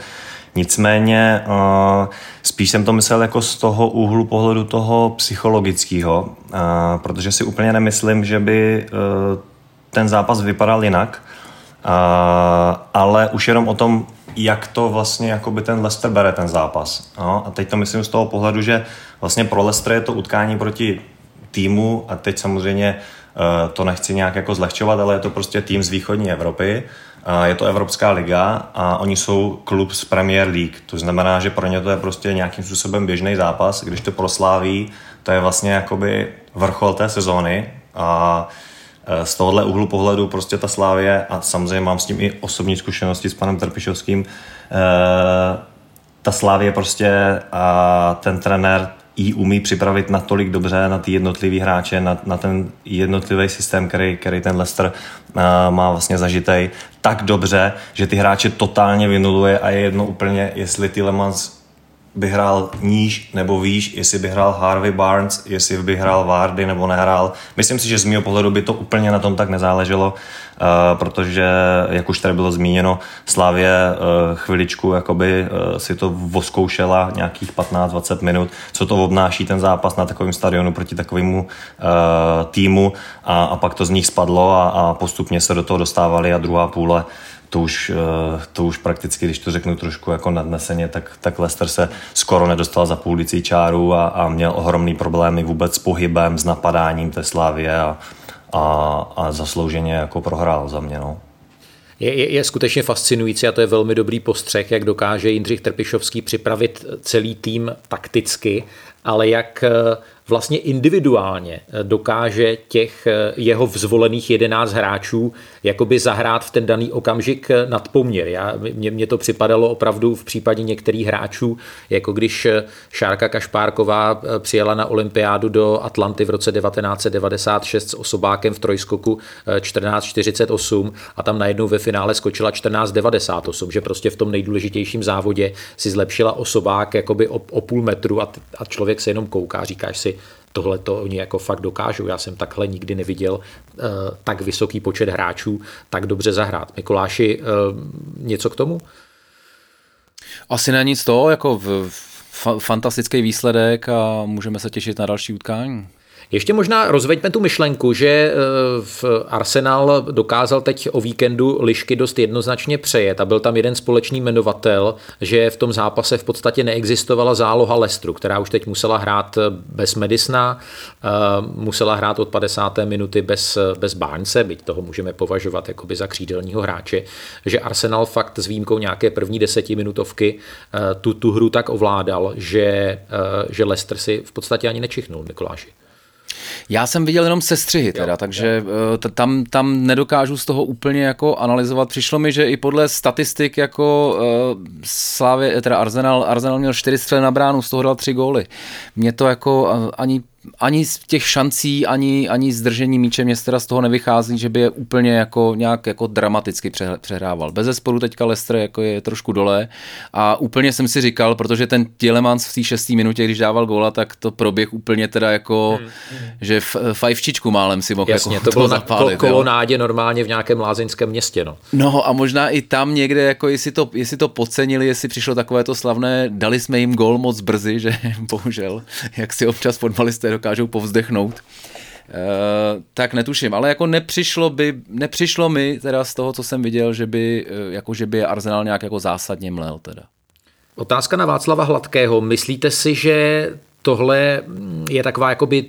Nicméně uh, spíš jsem to myslel jako z toho úhlu pohledu toho psychologického, uh, protože si úplně nemyslím, že by uh, ten zápas vypadal jinak, ale už jenom o tom, jak to vlastně jakoby ten Leicester bere ten zápas. No, a teď to myslím z toho pohledu, že vlastně pro Leicester je to utkání proti týmu a teď samozřejmě to nechci nějak jako zlehčovat, ale je to prostě tým z východní Evropy, je to Evropská liga a oni jsou klub z Premier League, to znamená, že pro ně to je prostě nějakým způsobem běžný zápas, když to prosláví, to je vlastně jakoby vrchol té sezóny. A Eh, z tohohle úhlu pohledu prostě ta Slávě, a samozřejmě mám s tím i osobní zkušenosti s panem Trpišovským, eh, ta Slávě prostě a ten trenér ji umí připravit natolik dobře na ty jednotlivý hráče, na, na ten jednotlivý systém, který, který ten Leicester uh, má vlastně zažitej, tak dobře, že ty hráče totálně vynuluje a je jedno úplně, jestli ty Le Mans by hrál níž nebo výš, jestli by hrál Harvey Barnes, jestli by hrál Vardy nebo nehrál. Myslím si, že z mého pohledu by to úplně na tom tak nezáleželo, uh, protože, jak už tady bylo zmíněno, Slavě uh, chviličku jakoby uh, si to voskoušela nějakých 15-20 minut, co to obnáší ten zápas na takovém stadionu proti takovému týmu a, a pak to z nich spadlo a, a postupně se do toho dostávali a druhá půle to už, eh, to už prakticky, když to řeknu trošku jako nadneseně, tak, tak Leicester se skoro nedostal za půl čáru a, a měl ohromný problémy vůbec s pohybem, s napadáním té Slávě a, a, a zaslouženě jako prohrál za mě. No. Je, je, je skutečně fascinující a to je velmi dobrý postřeh, jak dokáže Jindřich Trpišovský připravit celý tým takticky, ale jak eh, vlastně individuálně eh, dokáže těch eh, jeho vzvolených 11 hráčů jakoby zahrát v ten daný okamžik eh, nad poměr. Já, mě, mě to připadalo opravdu v případě některých hráčů, jako když Šárka Kašpárková přijela na olympiádu do Atlanty v roce 1996 s osobákem v trojskoku 1448 a tam najednou ve finále skočila 1498, že prostě v tom nejdůležitějším závodě si zlepšila osobák jakoby o, o půl metru a, a člověk se jenom kouká, říkáš si, tohle to oni jako fakt dokážou. Já jsem takhle nikdy neviděl uh, tak vysoký počet hráčů tak dobře zahrát. Mikuláši, uh, něco k tomu? Asi na nic to, jako v, fantastický výsledek a můžeme se těšit na další utkání. Ještě možná rozveďme tu myšlenku, že eh, v Arsenal dokázal teď o víkendu lišky dost jednoznačně přejet a byl tam jeden společný jmenovatel, že v tom zápase v podstatě neexistovala záloha Lestru, která už teď musela hrát bez Medisna, eh, musela hrát od 50. minuty bez, bez Barnse, byť toho můžeme považovat jakoby za křídelního hráče, že Arsenal fakt s výjimkou nějaké první desetiminutovky eh, tu, tu hru tak ovládal, že, že Leicester si v podstatě ani nečichnul Mikuláši. Já jsem viděl jenom sestřihy teda, jo, takže jo. Eh, tam, tam nedokážu z toho úplně jako analyzovat. Přišlo mi, že i podle statistik jako uh, Slávě, teda Arsenal, Arsenal měl čtyři střely na bránu, z toho dal tři góly. Mě to jako ani ani z těch šancí, ani, ani zdržení míče mě teda z toho nevychází, že by je úplně jako nějak jako dramaticky přehrával. Bez zesporu teďka Lester jako je trošku dole a úplně jsem si říkal, protože ten Tielemans v té šestý minutě, když dával góla, tak to proběh úplně teda jako, hmm, hmm. že v fajfčičku málem si mohl Jasně, jako to bylo zapálit, na kolonádě normálně v nějakém lázeňském městě. No. no a možná i tam někde, jako jestli to, jestli to podcenili, jestli přišlo takové to slavné, dali jsme jim gól moc brzy, že [LAUGHS] bohužel, jak si občas fotbalisté dokážou povzdechnout. Uh, tak netuším, ale jako nepřišlo by, nepřišlo mi teda z toho, co jsem viděl, že by, uh, jako že by Arsenal nějak jako zásadně mlel teda. Otázka na Václava Hladkého. Myslíte si, že tohle je taková jakoby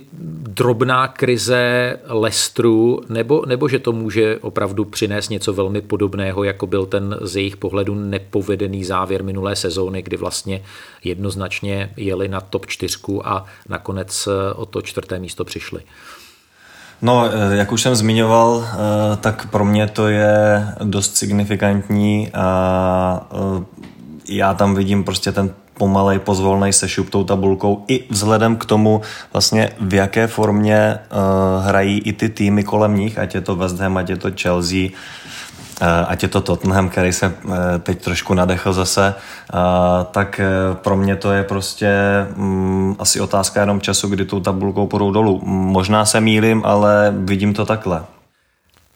drobná krize Lestru, nebo, nebo že to může opravdu přinést něco velmi podobného, jako byl ten z jejich pohledu nepovedený závěr minulé sezóny, kdy vlastně jednoznačně jeli na top čtyřku a nakonec o to čtvrté místo přišli. No, eh, jak už jsem zmiňoval, eh, tak pro mě to je dost signifikantní a eh, já tam vidím prostě ten pomalej, pozvolnej sešup tou tabulkou i vzhledem k tomu vlastně v jaké formě uh, hrají i ty týmy kolem nich, ať je to West Ham, ať je to Chelsea, uh, ať je to Tottenham, který se uh, teď trošku nadechl zase, tak pro mě to je prostě um, asi otázka jenom času, kdy tou tabulkou půjdou dolů. Možná se mýlim, ale vidím to takhle.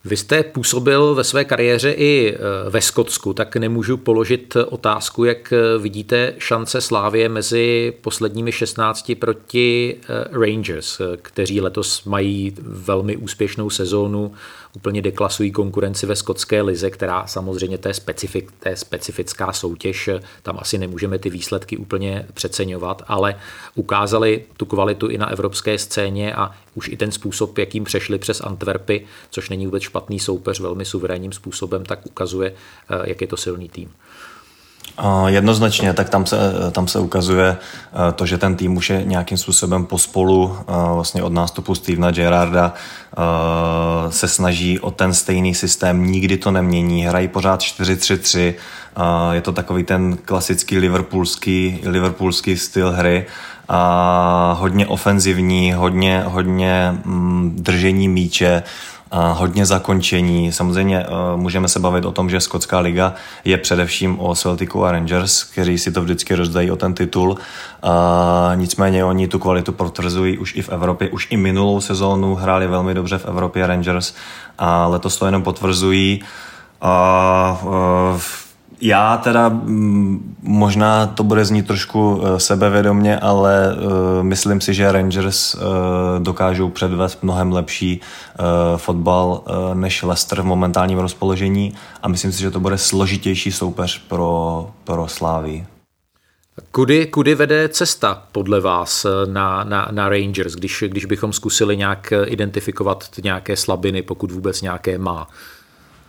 Vy jste působil ve své kariéře i e, ve Skotsku, tak nemůžu položit otázku, jak e, vidíte šance Slávě mezi posledními 16 proti e, Rangers, kteří letos mají velmi úspěšnou sezónu úplně deklasují konkurenci ve skotské lize, která samozřejmě to je, specifik, to je specifická soutěž, tam asi nemůžeme ty výsledky úplně přeceňovat, ale ukázali tu kvalitu i na evropské scéně a už i ten způsob, jakým přešli přes Antwerpy, což není vůbec špatný soupeř, velmi suverénním způsobem, tak ukazuje, eh, jak je to silný tým. Jednoznačně, tak tam se, tam se ukazuje eh, to, že ten tým už je nějakým způsobem pospolu eh, vlastně od nástupu Stevena Gerarda eh, se snaží o ten stejný systém, nikdy to nemění, hrají pořád 4-3-3, je to takový ten klasický liverpoolský, liverpoolský styl hry a hodně ofenzivní, hodně, hodně mm, držení míče, hodně zakončení. Samozřejmě eh, můžeme se bavit o tom, že Skotská liga je především o Celticu a Rangers, kteří si to vždycky rozdají o ten titul. Nicméně oni tu kvalitu potvrzují už i v Evropě. Už i minulou sezónu hráli velmi dobře v Evropě Rangers a letos to jenom potvrzují. A v eh, já teda mm, možná to bude znít trošku eh, sebevědomně, ale uh, myslím si, že Rangers uh, dokážou předvést mnohem lepší fotbal než Leicester v momentálním rozpoložení a myslím si, že to bude složitější soupeř pro, pro Slávy. Kudy, kudy vede cesta podle vás na, na, na Rangers, když, když bychom zkusili nějak identifikovat nějaké slabiny, pokud vůbec nějaké má?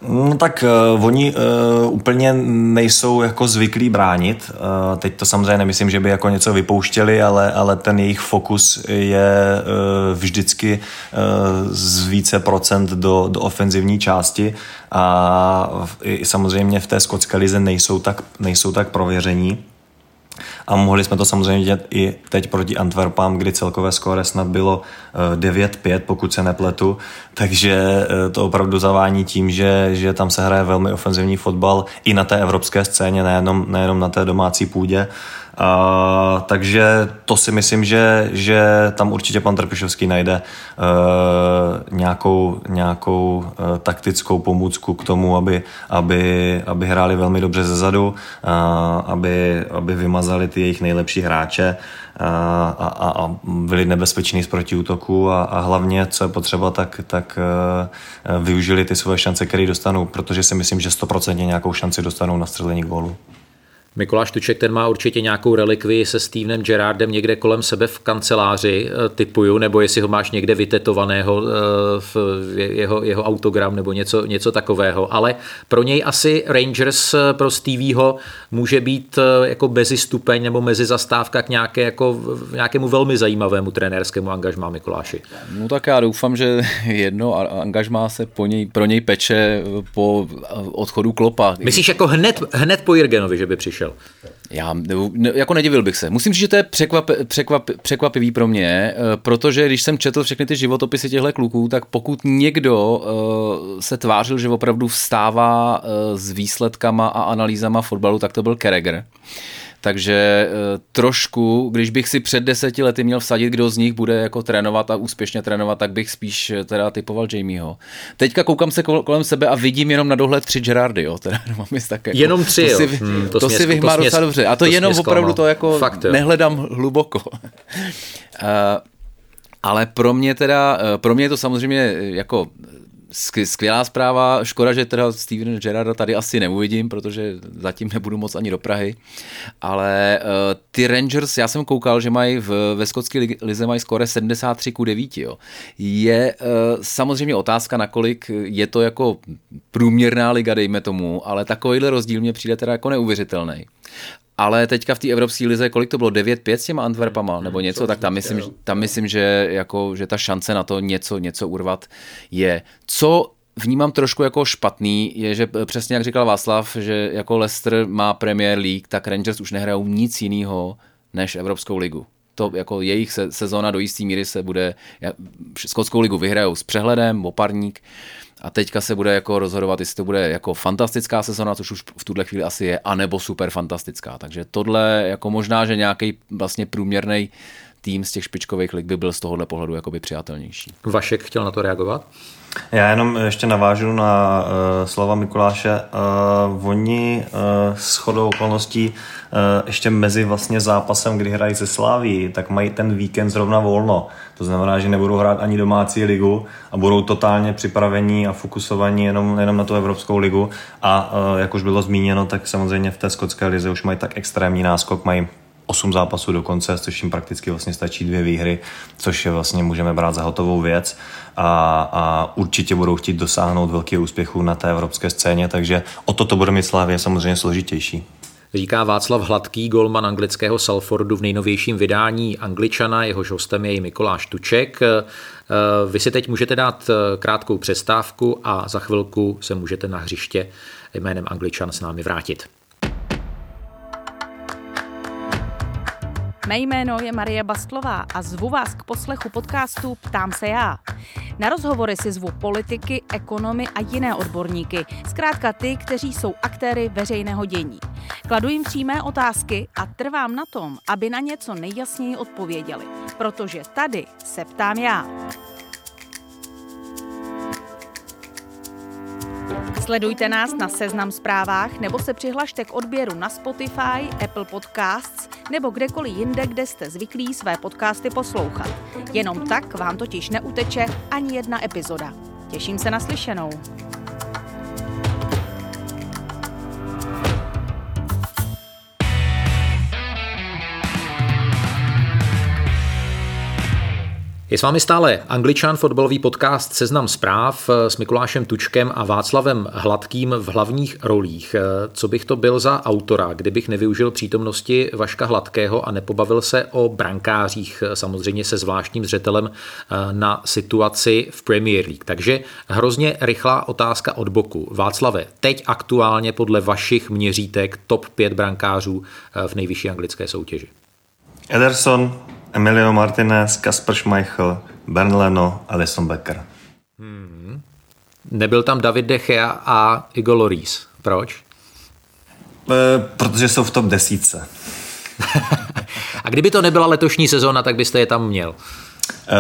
No tak uh, oni uh, úplně nejsou jako zvyklí bránit. Uh, teď to samozřejmě nemyslím, že by jako něco vypouštěli, ale, ale ten jejich fokus je uh, vždycky uh, z více procent do, do ofenzivní části a i, samozřejmě v té skotské lize nejsou tak, nejsou tak prověření. A mohli jsme to samozřejmě vidět i teď proti Antwerpám, kdy celkové skóre snad bylo 9-5, eh, pokud se nepletu. Takže eh, to opravdu zavání tím, že, že tam se hraje velmi ofenzivní fotbal i na té evropské scéně, nejenom, nejenom na té domácí půdě. Uh, takže to si myslím, že, že tam určitě pan Trpišovský najde uh, nějakou, nějakou uh, taktickou pomůcku k tomu, aby, aby, aby hráli velmi dobře ze zadu, uh, aby, aby vymazali ty jejich nejlepší hráče a, a, a byli nebezpeční z protiútoku a, a hlavně, co je potřeba, tak, tak využili ty svoje šance, které dostanou, protože si myslím, že stoprocentně nějakou šanci dostanou na střelení gólu. Mikuláš Tuček, ten má určitě nějakou relikvii se Stevenem Gerardem někde kolem sebe v kanceláři, eh, typuju, nebo jestli ho máš někde vytetovaného eh, v jeho, jeho autogram nebo něco, něco takového. Ale pro něj asi Rangers eh, pro Stevieho může být jako stupeň nebo zastávka k nějaké, jako, nějakému velmi zajímavému trenérskému angažmá Mikuláši. No tak já doufám, že [LAUGHS] jedno angažmá se po něj, pro něj peče po odchodu Klopa. Myslíš jako hned, hned po Jirgenovi, že by přišel? Viděl. Já jako nedivil bych se. Musím říct, že to je překvap, překvap, překvapivý pro mě, eh, protože když jsem četl všechny ty životopisy těchto kluků, tak pokud někdo uh, se tvářil, že opravdu vstává uh, s výsledkama a analýzama fotbalu, tak to byl Kereger. Takže eh, trošku, když bych si před deseti lety měl vsadit, kdo z nich bude jako trénovat a úspěšně trénovat, tak bych spíš eh, teda typoval Jamieho. Teďka koukám se kolem sebe a vidím jenom na dohled tři Gerardy, jo. Teda [LAUGHS] mám tak jako, jenom tři, to jo. Si, hmm, to, to si vyhmá docela dobře. A to, to jenom opravdu to jako Fakt, nehledám hluboko. uh, [LAUGHS] ale pro mě teda, pro mě je to samozřejmě jako skvělá zpráva, škoda, že teda Steven Gerrarda tady asi neuvidím, protože zatím nebudu moc ani do Prahy, ale uh, ty Rangers, já jsem koukal, že mají v, ve skotské lize mají skore 73 ku 9, jo. Je uh, samozřejmě otázka, nakolik je to jako průměrná liga, dejme tomu, ale takovýhle rozdíl mě přijde teda jako neuvěřitelný. Ale teďka v té Evropské lize, kolik to bylo, 9-5 s těma Antwerpama, hmm, nebo něco, tak tam myslím, tam myslím že, jako, že ta šance na to něco, něco urvat je. Co vnímám trošku jako špatný, je, že přesně jak říkal Václav, že jako Leicester má Premier League, tak Rangers už nehrajou nic jiného než Evropskou ligu. To jako jejich se, sezóna do jisté míry se bude, Skotskou ligu vyhrajou s přehledem, oparník, a teďka se bude jako rozhodovat, jestli to bude jako fantastická sezona, což už v tuhle chvíli asi je, anebo super fantastická. Takže tohle jako možná, že nějaký vlastně průměrný tým z těch špičkových lig by byl z tohohle pohledu jakoby přijatelnější. Vašek chtěl na to reagovat? Já jenom ještě navážu na uh, slova Mikuláše. Uh, oni uh, s chodou okolností uh, ještě mezi vlastně zápasem, kdy hrají se Sláví, tak mají ten víkend zrovna volno. To znamená, že nebudou hrát ani domácí ligu a budou totálně připravení a fokusovaní jenom, jenom na tu Evropskou ligu. A uh, jak už bylo zmíněno, tak samozřejmě v té skotské lize už mají tak extrémní náskok, mají 8 zápasů do konce, což jim prakticky vlastně stačí dvě výhry, což je vlastně můžeme brát za hotovou věc a, a určitě budou chtít dosáhnout velkého úspěchu na té evropské scéně, takže o to to bude mít Slávě samozřejmě složitější. Říká Václav Hladký, golman anglického Salfordu v nejnovějším vydání Angličana, jehož hostem je i Mikoláš Tuček. Vy si teď můžete dát krátkou přestávku a za chvilku se můžete na hřiště jménem Angličan s námi vrátit. Mé jméno je Marie Bastlová a zvu vás k poslechu podcastu Ptám se já. Na rozhovory si zvu politiky, ekonomy a jiné odborníky, zkrátka ty, kteří jsou aktéry veřejného dění. Kladu jim přímé otázky a trvám na tom, aby na něco nejjasněji odpověděli, protože tady se ptám já. Sledujte nás na Seznam zprávách nebo se přihlašte k odběru na Spotify, Apple Podcasts nebo kdekoliv jinde, kde jste zvyklí své podcasty poslouchat. Jenom tak vám totiž neuteče ani jedna epizoda. Těším se na slyšenou. Je s vámi stále Angličan, fotbalový podcast Seznam zpráv s Mikulášem Tučkem a Václavem Hladkým v hlavních rolích. Co bych to byl za autora, kdybych nevyužil přítomnosti Vaška Hladkého a nepobavil se o brankářích, samozřejmě se zvláštním zřetelem na situaci v Premier League. Takže hrozně rychlá otázka od boku. Václave, teď aktuálně podle vašich měřítek top 5 brankářů v nejvyšší anglické soutěži. Ederson, Emilio Martinez, Kasper Schmeichel, Bern Leno, Alison Becker. Hmm. Nebyl tam David De Gea a Igor Loris. Proč? E, protože jsou v top desítce. [LAUGHS] a kdyby to nebyla letošní sezóna, tak byste je tam měl? E,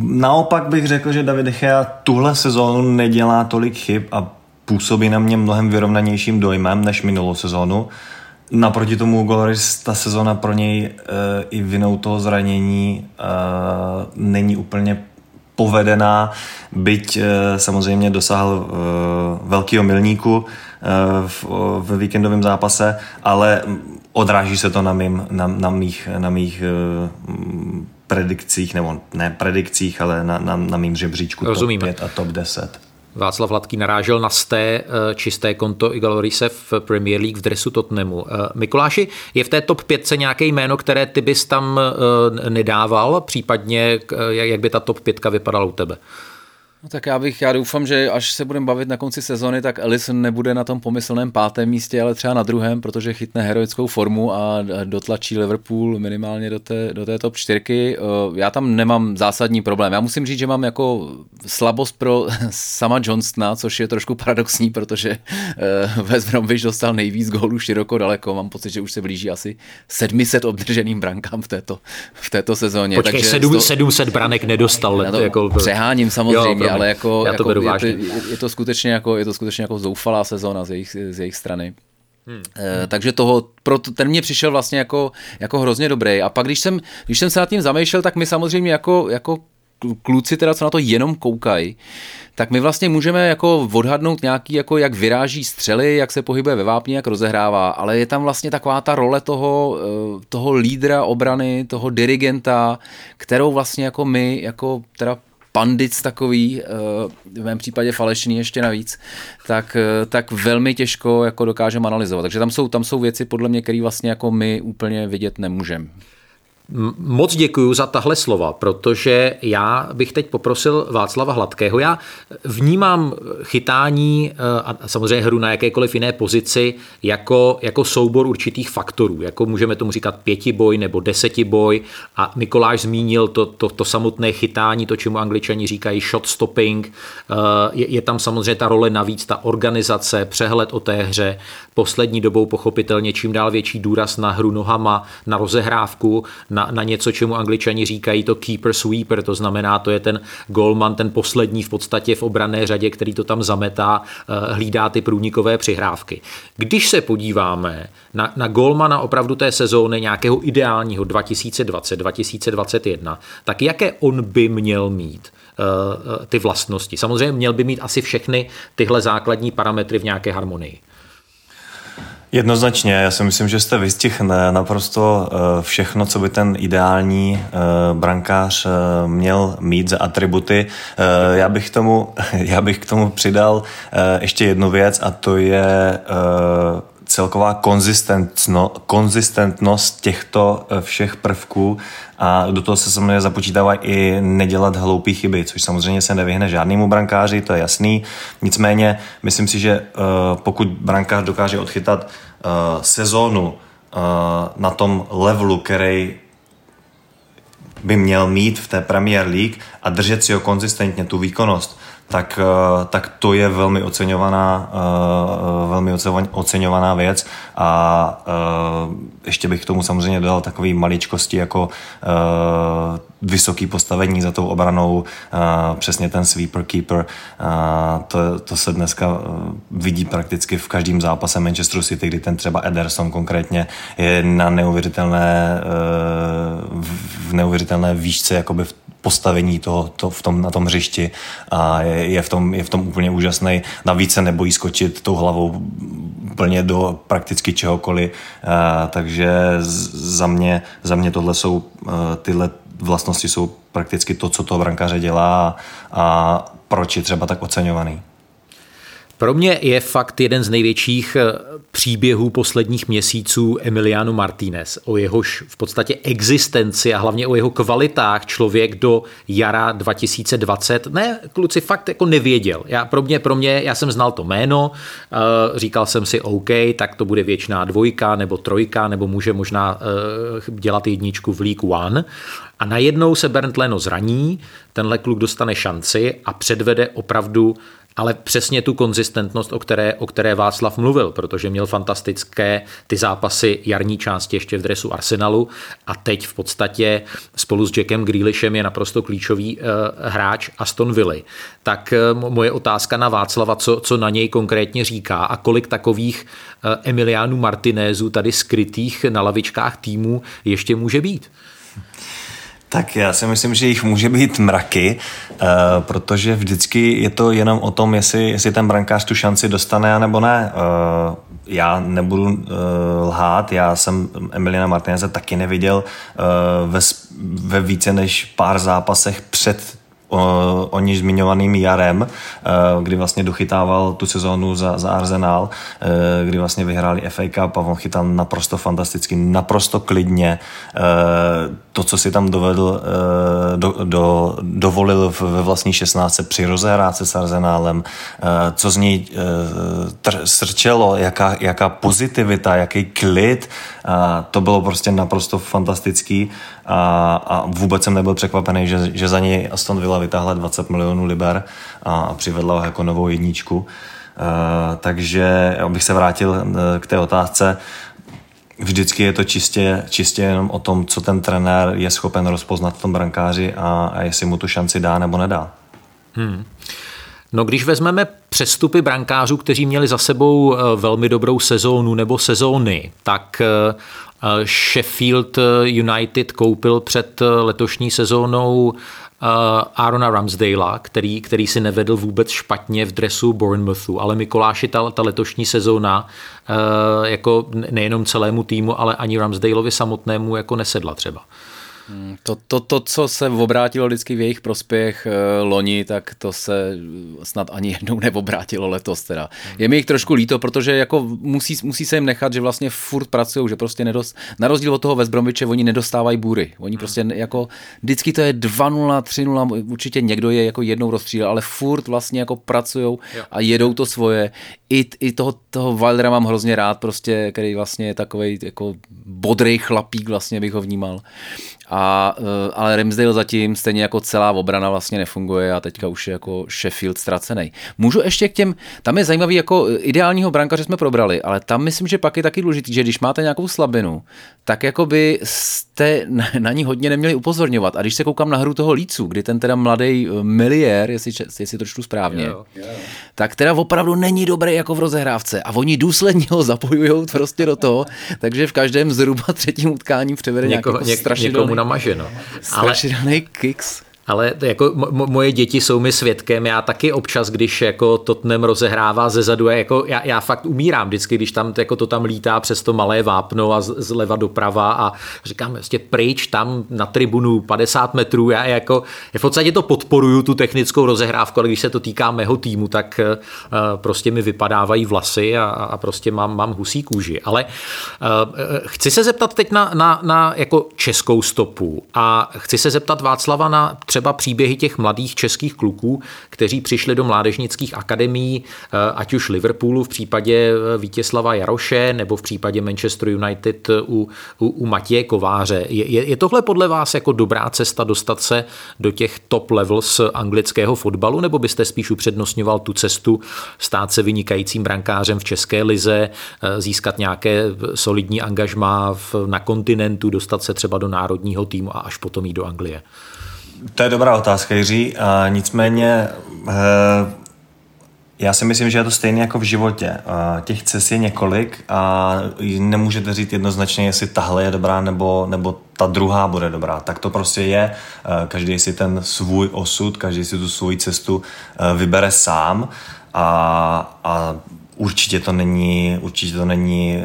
naopak bych řekl, že David De Gea tuhle sezónu nedělá tolik chyb a působí na mě mnohem vyrovnanějším dojmem než minulou sezónu. Naproti tomu Goloris, ta sezona pro něj e, i vinou toho zranění e, není úplně povedená, byť e, samozřejmě dosáhl e, velkého milníku e, v, ve víkendovém zápase, ale odráží se to na, mým, na, na mých, na mých e, predikcích, nebo ne predikcích, ale na, na, na mým žebříčku Rozumíme. top 5 a top 10. Václav Ladký narážel na sté eh, čisté konto Igalorise v Premier League v dresu Tottenhamu. Eh, Mikuláši, je v té top 5 nějaké jméno, které ty bys tam eh, nedával, případně jak by ta top 5 vypadala u tebe? No tak já bych, já doufám, že až se budeme bavit na konci sezony, tak Ellison nebude na tom pomyslném pátém místě, ale třeba na druhém, protože chytne heroickou formu a dotlačí Liverpool minimálně do té, do té top čtyřky. Eh, já tam nemám zásadní problém. Já musím říct, že mám jako slabost pro [LAUGHS] sama Johnstona, což je trošku paradoxní, protože eh, West Bromwich dostal nejvíc gólů široko daleko. Mám pocit, že už se blíží asi 700 obdrženým brankám v této, v této sezóně. Počkej, Takže 7, 700 branek nedostal. to jako... Přeháním samozřejmě, jo, ale jako, Já to jako je, to, je, je, to skutečně jako, je to skutečně jako zoufalá sezóna z jejich, z jejich strany. Hmm. E, takže toho, pro, ten mě přišel vlastně jako, jako hrozně dobrý. A pak, když jsem, když jsem se nad tím zamýšlel, tak mi samozřejmě jako, jako kluci teda, co na to jenom koukají, tak my vlastně můžeme jako odhadnout nějaký, jako jak vyráží střely, jak se pohybuje ve vápně, jak rozehrává, ale je tam vlastně taková ta role toho, eh, toho lídra obrany, toho dirigenta, kterou vlastně jako my, jako teda pandic takový, eh, v mém případě falešný ještě navíc, tak, eh, tak velmi těžko jako dokážeme analyzovat. Takže tam jsou, tam jsou věci podle mě, které vlastně jako my úplně vidět nemůžeme. Moc děkuji za tahle slova, protože já bych teď poprosil Václava Hladkého. Já vnímám chytání eh, a samozřejmě hru na jakékoliv jiné pozici jako, jako soubor určitých faktorů, jako můžeme tomu říkat pětiboj nebo desetiboj a Mikoláš zmínil to, to, to samotné chytání, to, čemu angličani říkají shot stopping. Eh, je, je tam samozřejmě ta role navíc, ta organizace, přehled o té hře, poslední dobou pochopitelně čím dál větší důraz na hru nohama, na rozehrávku, na, na něco, čemu angličani říkají to keeper sweeper, to znamená, to je ten golman, ten poslední v podstatě v obrané řadě, který to tam zametá, eh, hlídá ty průnikové přihrávky. Když se podíváme na, na golmana opravdu té sezóny nějakého ideálního 2020-2021, tak jaké on by měl mít? Eh, eh, ty vlastnosti. Samozřejmě měl by mít asi všechny tyhle základní parametry v nějaké harmonii. Jednoznačně, já si myslím, že jste vystihl naprosto eh, všechno, co by ten ideální eh, brankář eh, měl mít za atributy. Já bych, tomu, [LAUGHS] já bych k tomu přidal ještě jednu věc a to je celková konzistentno, konzistentnost těchto všech prvků a do toho se samozřejmě započítává i nedělat hloupé chyby, což samozřejmě se nevyhne žádnému brankáři, to je jasný. Nicméně myslím si, že pokud brankář dokáže odchytat uh, sezónu na tom levelu, který by měl mít v té Premier League a držet si ho konzistentně, tu výkonnost, tak, eh, tak to je velmi oceňovaná, velmi oceňovaná věc a ještě bych k tomu samozřejmě dodal takový maličkosti jako vysoký postavení za tou obranou, přesně ten sweeper keeper. To, to se dneska vidí prakticky v každém zápase Manchester City, kdy ten třeba Ederson konkrétně je na neuvěřitelné, v neuvěřitelné výšce jakoby v postavení toho, to v tom, na tom hřišti a je, je, v tom, je v tom úplně úžasný. Navíc se nebojí skočit tou hlavou úplně do prakticky čehokoliv, a, takže za mě, za mě tohle jsou tyhle vlastnosti jsou prakticky to, co toho brankáře dělá a proč je třeba tak oceňovaný. Pro mě je fakt jeden z největších eh, příběhů posledních měsíců Emiliano Martinez. O jehož v podstatě existenci a hlavně o jeho kvalitách člověk do jara 2020, ne, kluci fakt jako nevěděl. Já, pro, mě, pro mě, já jsem znal to jméno, eh, říkal jsem si OK, tak to bude věčná dvojka nebo trojka, nebo může možná eh, dělat jedničku v League One. A najednou se Bernd Leno zraní, tenhle kluk dostane šanci a předvede opravdu ale přesně tu konzistentnost, o které, o které Václav mluvil, protože měl fantastické ty zápasy jarní části ještě v dresu Arsenalu a teď v podstatě spolu s Jackem Grealishem je naprosto klíčový uh, hráč Aston Villa. Tak uh, moje otázka na Václava, co, co na něj konkrétně říká a kolik takových uh, Emiliánů Martinézů tady skrytých na lavičkách týmu ještě může být? Tak já si myslím, že jich může být mraky, uh, protože vždycky je to jenom o tom, jestli, jestli ten brankář tu šanci dostane, nebo ne. Uh, já nebudu uh, lhát, já jsem Emiliana Martineze taky neviděl ve, ve více než pár zápasech před o, o níž zmiňovaným jarem, eh, kdy vlastně dochytával tu sezónu za, za Arsenal, eh, kdy vlastně vyhráli FA Cup a on chytal naprosto fantasticky, naprosto klidně. Eh, to, co si tam dovedl, do, do, dovolil ve vlastní 16 při rozehrádce s Arsenálem, co z něj tr, srčelo, jaká, jaká pozitivita, jaký klid, to bylo prostě naprosto fantastický a, a vůbec jsem nebyl překvapený, že, že za něj Aston Villa vytáhla 20 milionů liber a, přivedla ho jako novou jedničku. Uh, takže abych se vrátil e, k té otázce, vždycky je to čistě, čistě jenom o tom, co ten trenér je schopen rozpoznat v tom brankáři a, a jestli mu tu šanci dá nebo nedá. Hmm. No když vezmeme přestupy brankářů, kteří měli za sebou e, velmi dobrou sezónu nebo sezóny, tak Sheffield United koupil před letošní sezónou Arona Ramsdale, který, který si nevedl vůbec špatně v dresu Bournemouthu, ale Mikoláši ta, ta letošní sezóna uh, jako nejenom celému týmu, ale ani Ramsdaleovi samotnému jako nesedla třeba. Hmm, to, to, to, co se obrátilo vždycky v jejich prospěch e, loni, tak to se snad ani jednou [LAUGHS] neobrátilo letos teda. Je mi jich trošku líto, protože jako musí, musí se jim nechat, že vlastně furt pracují, že prostě nedost, na rozdíl od toho West Bromwiche, oni nedostávají bůry. Oni prostě jako, vždycky to je 2-0, 3-0, určitě někdo je jako jednou rozstřílel, ale furt vlastně jako pracují a jedou to svoje. I, i toho, toho Wildera mám hrozně rád, prostě, který vlastně je takový jako bodrej chlapík, vlastně bych ho vnímal. A, eh, ale Ramsdale zatím stejně jako celá obrana vlastně nefunguje a teďka už je jako Sheffield ztracený. Můžu ještě k těm, tam je zajímavý jako ideálního brankaře jsme probrali, ale tam myslím, že pak je taky důležitý, že když máte nějakou slabinu, tak jako by jste [LAUGHS] na ní hodně neměli upozorňovat. A když se koukám na hru toho Lícu, kdy ten teda mladý eh, miliér, jestli, jestli to čtu správně, jo, jo. tak teda opravdu není dobrý jako v rozehrávce a oni důsledně ho zapojují prostě do toho, takže v každém zhruba třetím utkání převede Něko, nějaký jako strašidelný, namaženo. Strašidelný kicks. Ale jako mo- moje děti jsou mi svědkem, já taky občas, když jako Tottenham rozehrává ze zadu, jako já, já fakt umírám vždycky, když tam jako to tam lítá přes to malé vápno a zleva doprava a říkám vlastně pryč tam na tribunu 50 metrů, já jako v podstatě to podporuju tu technickou rozehrávku, ale když se to týká mého týmu, tak uh, prostě mi vypadávají vlasy a, a prostě mám, mám husí kůži. Ale uh, chci se zeptat teď na, na, na jako českou stopu a chci se zeptat Václava na třeba příběhy těch mladých českých kluků, kteří přišli do mládežnických akademií, eh, ať už Liverpoolu v případě eh, Vítězslava Jaroše nebo v případě Manchester United u, u, u Matěje Kováře. Je, je, je tohle podle vás jako dobrá cesta dostat se do těch top levels anglického fotbalu, nebo byste spíš upřednostňoval tu cestu stát se vynikajícím brankářem v České lize, eh, získat nějaké solidní angažmá na kontinentu, dostat se třeba do národního týmu a až potom jít do Anglie? To je dobrá otázka, Jiří. A nicméně e, já si myslím, že je to stejné jako v životě. Těch cest je několik a nemůžete říct jednoznačně, jestli tahle je dobrá nebo, nebo ta druhá bude dobrá. Tak to prostě je. E, každý si ten svůj osud, každý si tu svoji cestu vybere sám a, a určitě to není, určitě to není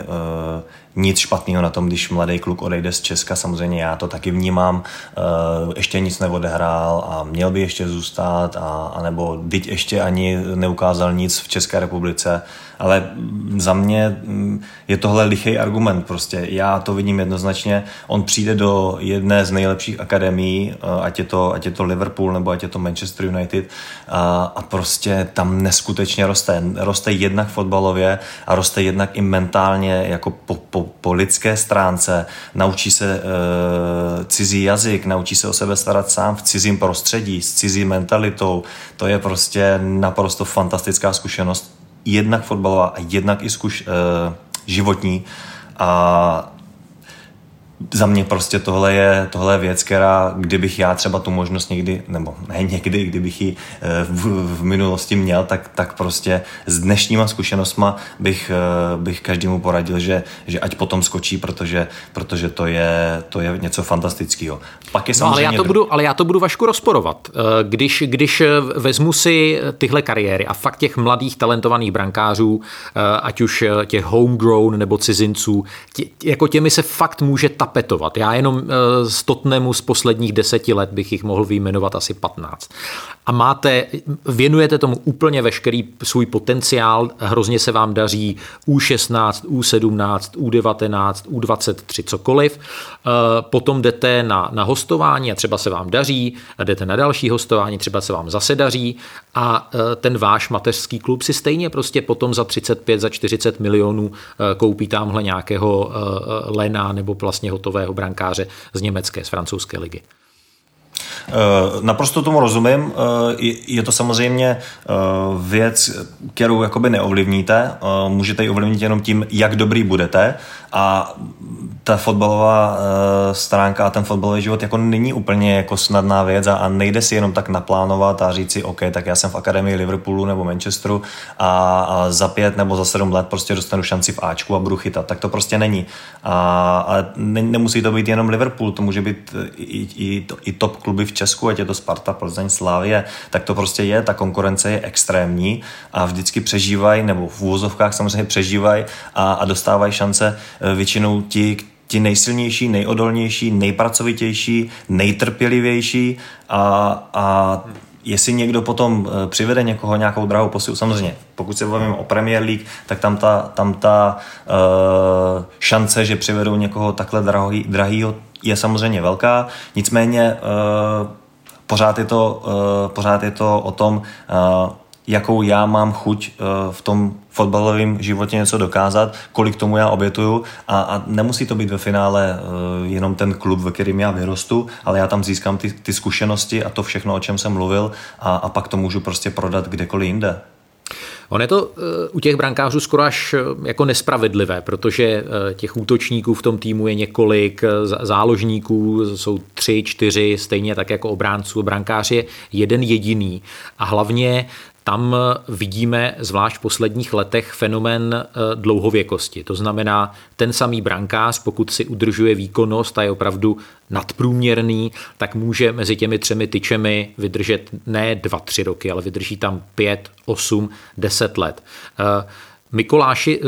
nic špatného na tom, když mladý kluk odejde z Česka, samozřejmě já to taky vnímám, uh, ještě nic neodehrál a měl by ještě zůstat, a, anebo teď ještě ani neukázal nic v České republice, ale za mě mm, je tohle lichý argument prostě. Já to vidím jednoznačně. On přijde do jedné z nejlepších akademií, uh, ať je to, ať je to Liverpool nebo ať je to Manchester United a, a prostě tam neskutečně roste. Roste jednak fotbalově a roste jednak i mentálně jako po, po, po lidské stránce, naučí se uh, cizí jazyk, naučí se o sebe starat sám v cizím prostředí, s cizí mentalitou. To je prostě naprosto fantastická zkušenost, jednak fotbalová a jednak i zkuš, uh, životní. A za mě prostě tohle je, tohle je věc, která kdybych já třeba tu možnost někdy, nebo ne někdy, kdybych ji eh, v, v minulosti měl, tak, tak prostě s dnešníma zkušenostma bych, eh, bych každému poradil, že, že ať potom skočí, protože, protože to, je, to je něco fantastického. Pak je samozřejmě... No, ale, já to budu, ale já to budu Vašku rozporovat. Eh, když, když vezmu si tyhle kariéry a fakt těch mladých talentovaných brankářů, ať už těch homegrown nebo cizinců, tě, jako těmi se fakt může ta tapetovat. Já jenom eh, z Tottenhamu z posledních deseti let bych jich mohl vyjmenovat asi 15. A máte, věnujete tomu úplně veškerý svůj potenciál, hrozně se vám daří U16, U17, U19, U23, cokoliv. Eh, potom jdete na, na hostování a třeba se vám daří, jdete na další hostování, třeba se vám zase daří a eh, ten váš mateřský klub si stejně prostě potom za 35, za 40 milionů koupí tamhle nějakého Lena nebo vlastně hotového brankáře z německé, z francouzské ligy. Eh, naprosto tomu rozumím. Eh, je to samozřejmě eh, věc, kterou jakoby neovlivníte. Můžete ji ovlivnit jenom tím, jak dobrý budete a ta fotbalová uh, stránka a ten fotbalový život jako není úplně jako snadná věc a, a nejde si jenom tak naplánovat a říct si, OK, tak já jsem v akademii Liverpoolu nebo Manchesteru a, a za pět nebo za sedm let prostě dostanu šanci v Ačku a budu chytat. Tak to prostě není. A, ale ne, nemusí to být jenom Liverpool, to může být i, i, i top kluby v Česku, ať je to Sparta, Plzeň, Slávě, tak to prostě je, ta konkurence je extrémní a vždycky přežívají, nebo v úvozovkách samozřejmě přežívají a, a dostávají šance eh, většinou ti, ti nejsilnější, nejodolnější, nejpracovitější, nejtrpělivější a, a jestli někdo potom eh, přivede někoho nějakou drahou posilu, samozřejmě, pokud se bavíme o Premier League, tak tam ta, tam ta uh, šance, že přivedou někoho takhle drahý, drahýho, je samozřejmě velká, nicméně uh, pořád, je to, uh, pořád je to o tom, uh, jakou já mám chuť v tom fotbalovém životě něco dokázat, kolik tomu já obětuju a, a nemusí to být ve finále jenom ten klub, ve kterým já vyrostu, ale já tam získám ty, ty zkušenosti a to všechno, o čem jsem mluvil a, a pak to můžu prostě prodat kdekoliv jinde. On je to eh, u těch brankářů skoro až eh, jako nespravedlivé, protože eh, těch útočníků v tom týmu je několik, záložníků jsou tři, čtyři, stejně tak jako obránců. Brankář je jeden jediný a hlavně tam vidíme zvlášť v posledních letech fenomén eh, dlouhověkosti. To znamená, ten samý brankář, pokud si udržuje výkonnost a je opravdu nadprůměrný, tak může mezi těmi třemi tyčemi vydržet ne dva, tři roky, ale vydrží tam pět, osm, deset let. Eh, Mikuláši, eh,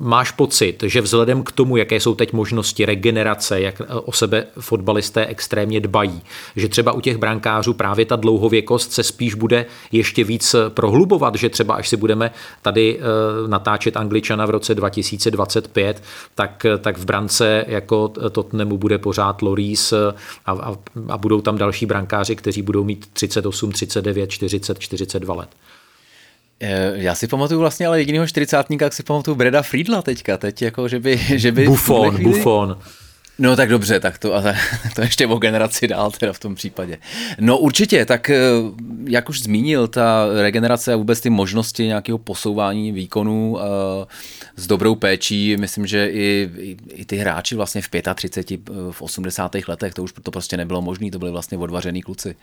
máš pocit, že vzhledem k tomu, jaké jsou teď možnosti regenerace, jak eh, o sebe fotbalisté extrémně dbají, že třeba u těch brankářů právě ta dlouhověkost se spíš bude ještě víc prohlubovat, že třeba až si budeme tady eh, natáčet Angličana v roce 2025, tak, tak v brance jako Tottenhamu bude pořád Loris a, a, a budou tam další brankáři, kteří budou mít 38, 39, 40, 42 let. Eh, já si pamatuju vlastně ale jedinýho čtyřicátníka, jak si pamatuju Breda Friedla teďka, teď jako, že by... Že by Buffon, chvíli... Buffon. No tak dobře, tak to, ale [LAUGHS] to ještě o generaci dál teda v tom případě. No určitě, tak eh, jak už zmínil, ta regenerace a vůbec ty možnosti nějakého posouvání výkonů uh, s dobrou péčí, myslím, že i, i, i ty hráči vlastně v 35, v 80. letech, to už to prostě nebylo možné, to byly vlastně odvařený kluci.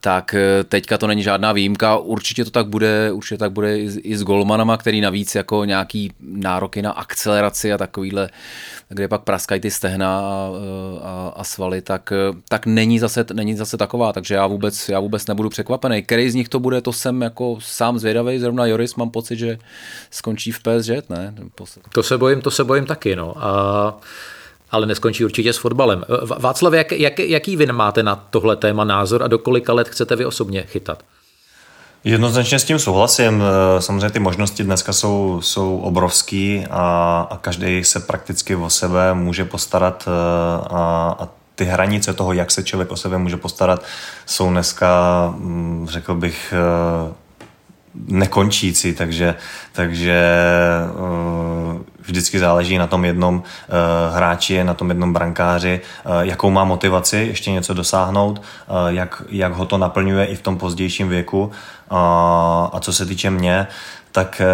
Tak teďka to není žádná výjimka, určitě to tak bude, určitě tak bude i, i s golmanama, který navíc jako nějaký nároky na akceleraci a takovýhle kde pak praskají ty stehna a, a, a svaly, tak, tak není, zase, není zase taková, takže já vůbec, já vůbec nebudu překvapený. Který z nich to bude, to jsem jako sám zvědavý, zrovna Joris mám pocit, že skončí v PSG, ne? To se bojím, to se bojím taky, no. A ale neskončí určitě s fotbalem. Václav, jak, jak, jaký vy máte na tohle téma názor a do kolika let chcete vy osobně chytat? Jednoznačně s tím souhlasím. Eh, samozřejmě ty možnosti dneska jsou, jsou obrovský a, a každý se prakticky o sebe může postarat eh, a, a ty hranice toho, jak se člověk o sebe může postarat, jsou dneska, mm, řekl bych, eh, nekončící, takže, takže vždycky záleží na tom jednom hráči, na tom jednom brankáři, jakou má motivaci ještě něco dosáhnout, jak, jak ho to naplňuje i v tom pozdějším věku a, a co se týče mě, tak eh,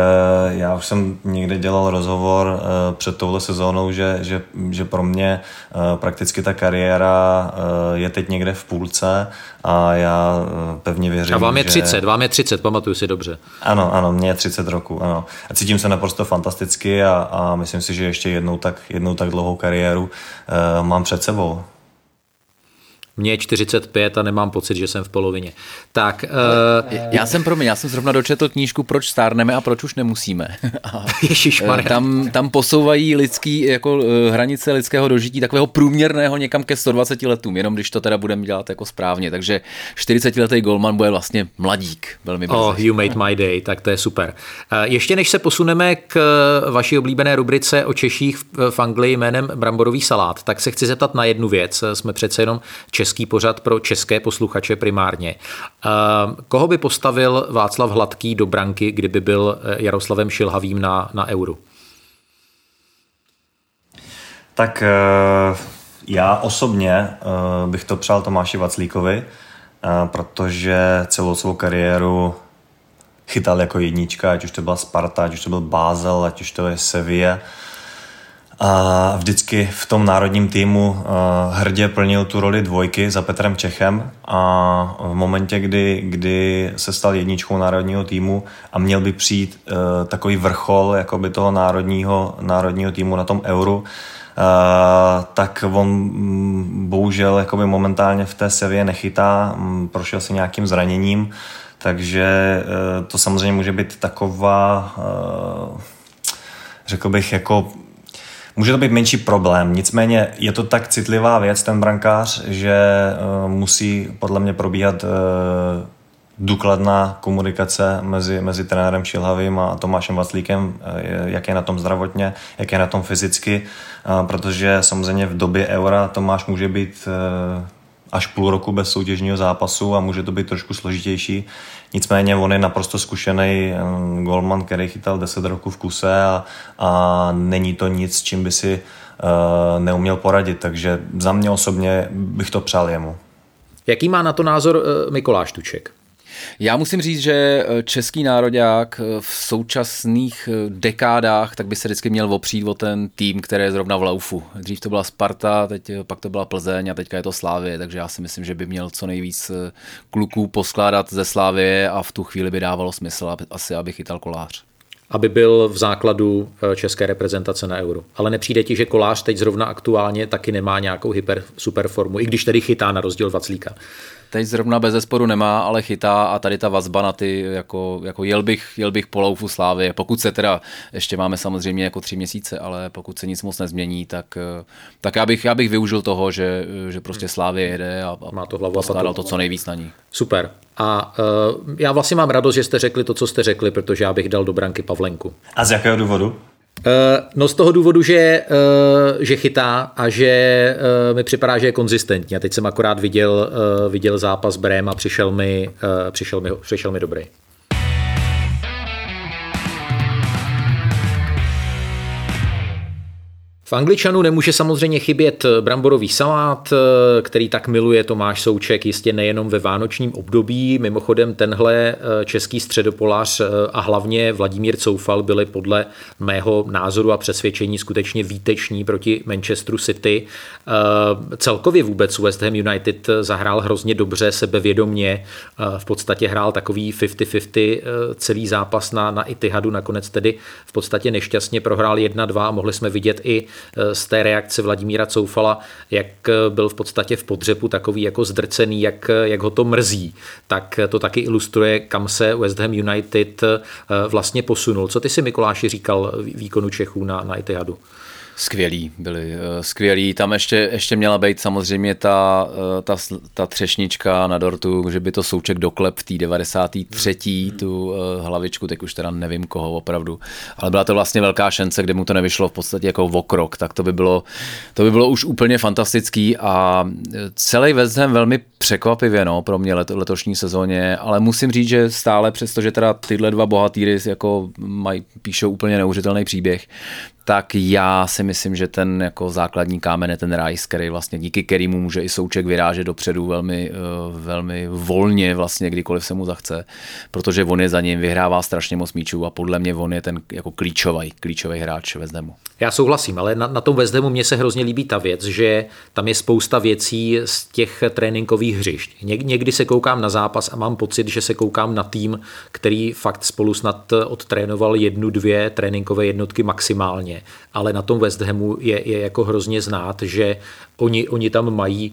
já už jsem někde dělal rozhovor eh, před touhle sezónou, že, že, že pro mě eh, prakticky ta kariéra je teď někde v půlce a já pevně věřím, A vám je že... 30, vám je 30, pamatuju si dobře. Ano, ano, mě je 30 roku, ano. A cítím se naprosto fantasticky a, a myslím si, že ještě jednou tak, jednou tak dlouhou kariéru mám před sebou. Mně je 45 a nemám pocit, že jsem v polovině. Tak, uh, já jsem pro mě, já jsem zrovna dočetl knížku Proč stárneme a proč už nemusíme. [LAUGHS] A [LAUGHS] eh, tam, tam posouvají lidský, jako hranice lidského dožití takového průměrného někam ke 120 letům, jenom když to teda budeme dělat jako správně. Takže 40-letý golman bude vlastně mladík, velmi brzy. Oh, you made my day, tak to je super. Ještě než se posuneme k vaší oblíbené rubrice o Češích v Anglii jménem Bramborový salát, tak se chci zeptat na jednu věc. Jsme přece jenom český pořad pro české posluchače primárně. Koho by postavil Václav Hladký do branky, kdyby byl eh, Jaroslavem Šilhavým na, na euru? Tak eh, já osobně eh, bych to přál Tomáši Vaclíkovi, protože celou svou kariéru chytal jako jednička, ať už to byla Sparta, ať už to byl Bázel, ať už to je Sevilla a vždycky v tom národním týmu uh, hrdě plnil tu roli dvojky za Petrem Čechem a v momentě, kdy, kdy se stal jedničkou národního týmu a měl by přijít uh, takový vrchol jakoby toho národního, národního týmu na tom euru, uh, tak on mm, bohužel jakoby momentálně v té sevě nechytá, um, prošel si nějakým zraněním, takže uh, to samozřejmě může být taková, uh, řekl bych, jako Může to být menší problém, nicméně je to tak citlivá věc, ten brankář, že uh, musí podle mě probíhat uh, důkladná komunikace mezi, mezi trenérem Šilhavým a Tomášem Vaclíkem, jak je na tom zdravotně, jak je na tom fyzicky, protože samozřejmě v době eura Tomáš může být až půl roku bez soutěžního zápasu a může to být trošku složitější. Nicméně on je naprosto zkušený eh, golman, který chytal 10 roků v kuse a, a není to nic, čím by si uh, neuměl poradit, takže za mě osobně bych to přál jemu. Jaký má na to názor uh, Mikoláš Tuček? Já musím říct, že eh, český nároďák eh, v současných eh, dekádách tak by se vždycky měl opřít o ten tým, který je zrovna v laufu. Dřív to byla Sparta, teď pak to byla Plzeň a teďka je to Slávě, takže já si myslím, že by měl co nejvíc kluků poskládat ze Slávě a v tu chvíli by dávalo smysl asi, aby chytal kolář aby byl v základu české reprezentace na euro. Ale nepřijde ti, že kolář teď zrovna aktuálně taky nemá nějakou hyper super formu, i když tedy chytá na rozdíl Vaclíka. Teď zrovna bez zesporu nemá, ale chytá a tady ta vazba na ty, jako, jako jel, bych, jel bych po loufu slávy. Pokud se teda, ještě máme samozřejmě jako tři měsíce, ale pokud se nic moc nezmění, tak, tak já, bych, já bych využil toho, že, že prostě Slávě jede a, a Má to hlavu a to co nejvíc na ní. Super. A uh, já vlastně mám radost, že jste řekli to, co jste řekli, protože já bych dal do branky Pavlenku. A z jakého důvodu? Eh, no z toho důvodu, že, eh, že chytá a že eh, mi připadá, že je konzistentní. A teď jsem akorát viděl, viděl zápas Brém a přišel mi, přišel mi, přišel mi dobrý. V Angličanu nemůže samozřejmě chybět bramborový salát, který tak miluje Tomáš Souček jistě nejenom ve vánočním období. Mimochodem tenhle eh, český středopolář eh, a hlavně Vladimír Coufal byli podle mého názoru a přesvědčení skutečně výteční proti Manchesteru City. Eh, celkově vůbec West Ham United zahrál hrozně dobře, sebevědomně. V podstatě hrál takový 50-50 celý zápas na, na Itihadu, nakonec tedy v podstatě nešťastně prohrál 1-2 a mohli jsme vidět i Eh, z té reakce Vladimíra Coufala, jak eh, byl v podstatě v podřepu takový jako zdrcený, jak, eh, jak ho to mrzí, tak to taky ilustruje, kam se West Ham United vlastně posunul. Co ty si Mikuláši říkal výkonu Čechů na, na Etihadu? Skvělí byli, eh, skvělí. Tam ještě, ještě měla být samozřejmě ta, eh, ta, ta třešnička na dortu, že by to souček doklep v té 93. Hmm. tu eh, hlavičku, teď už teda nevím koho opravdu, ale byla to vlastně velká šance, kde mu to nevyšlo v podstatě jako v okrok, tak to by bylo, to by bylo už úplně fantastický a celý West Ham velmi překvapivě no, pro mě let, letošní sezóně, ale musím říct, že stále přesto, že teda tyhle dva bohatýry jako mají, píšou úplně neuvěřitelný příběh, tak já si myslím, že ten jako základní kámen je ten Rice, který vlastně díky kterému může i Souček vyrážet dopředu velmi, eh, velmi volně vlastně kdykoliv se mu zachce, protože on je za ním, vyhrává strašně moc míčů a podle mě on je ten jako klíčový, klíčový hráč ve Zdemu. Já souhlasím, ale na, na tom West Hamu mně se hrozně líbí ta věc, že tam je spousta věcí z těch tréninkových hřišť. Něk, někdy se koukám na zápas a mám pocit, že se koukám na tým, který fakt spolu snad odtrénoval jednu, dvě tréninkové jednotky maximálně. Ale na tom West Hamu je, je jako hrozně znát, že oni, oni tam mají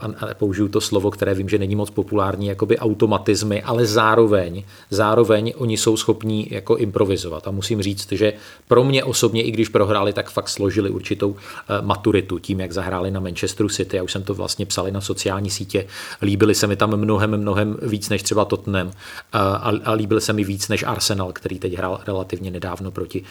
a použiju to slovo, které vím, že není moc populární, jakoby automatizmy, ale zároveň, zároveň oni jsou schopní jako improvizovat. A musím říct, že pro mě osobně, i když prohráli, tak fakt složili určitou eh, maturitu tím, jak zahráli na Manchesteru City. Já už jsem to vlastně psali na sociální sítě. Líbili se mi tam mnohem, mnohem víc než třeba Tottenham eh, a, líbil se mi víc než Arsenal, který teď hrál relativně nedávno proti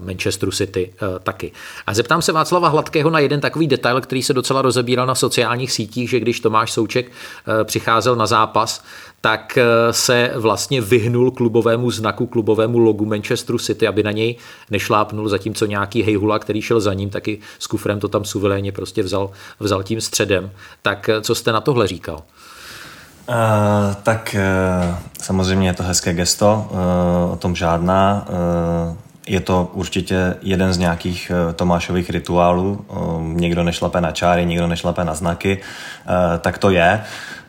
Manchesteru City taky. A zeptám se Václava Hladkého na jeden takový detail, který se docela rozebíral na sociálních sítích, že když Tomáš Souček eh, přicházel na zápas, tak eh, se vlastně vyhnul klubovému znaku, klubovému logu Manchesteru City, aby na něj nešlápnul, zatímco nějaký hejhula, který šel za ním, taky s kufrem to tam suverénně prostě vzal, vzal tím středem. Tak eh, co jste na tohle říkal? Uh, tak uh, samozřejmě je to hezké gesto, uh, o tom žádná. Uh, je to určitě jeden z nějakých Tomášových rituálů. Někdo nešlape na čáry, někdo nešlape na znaky, tak to je.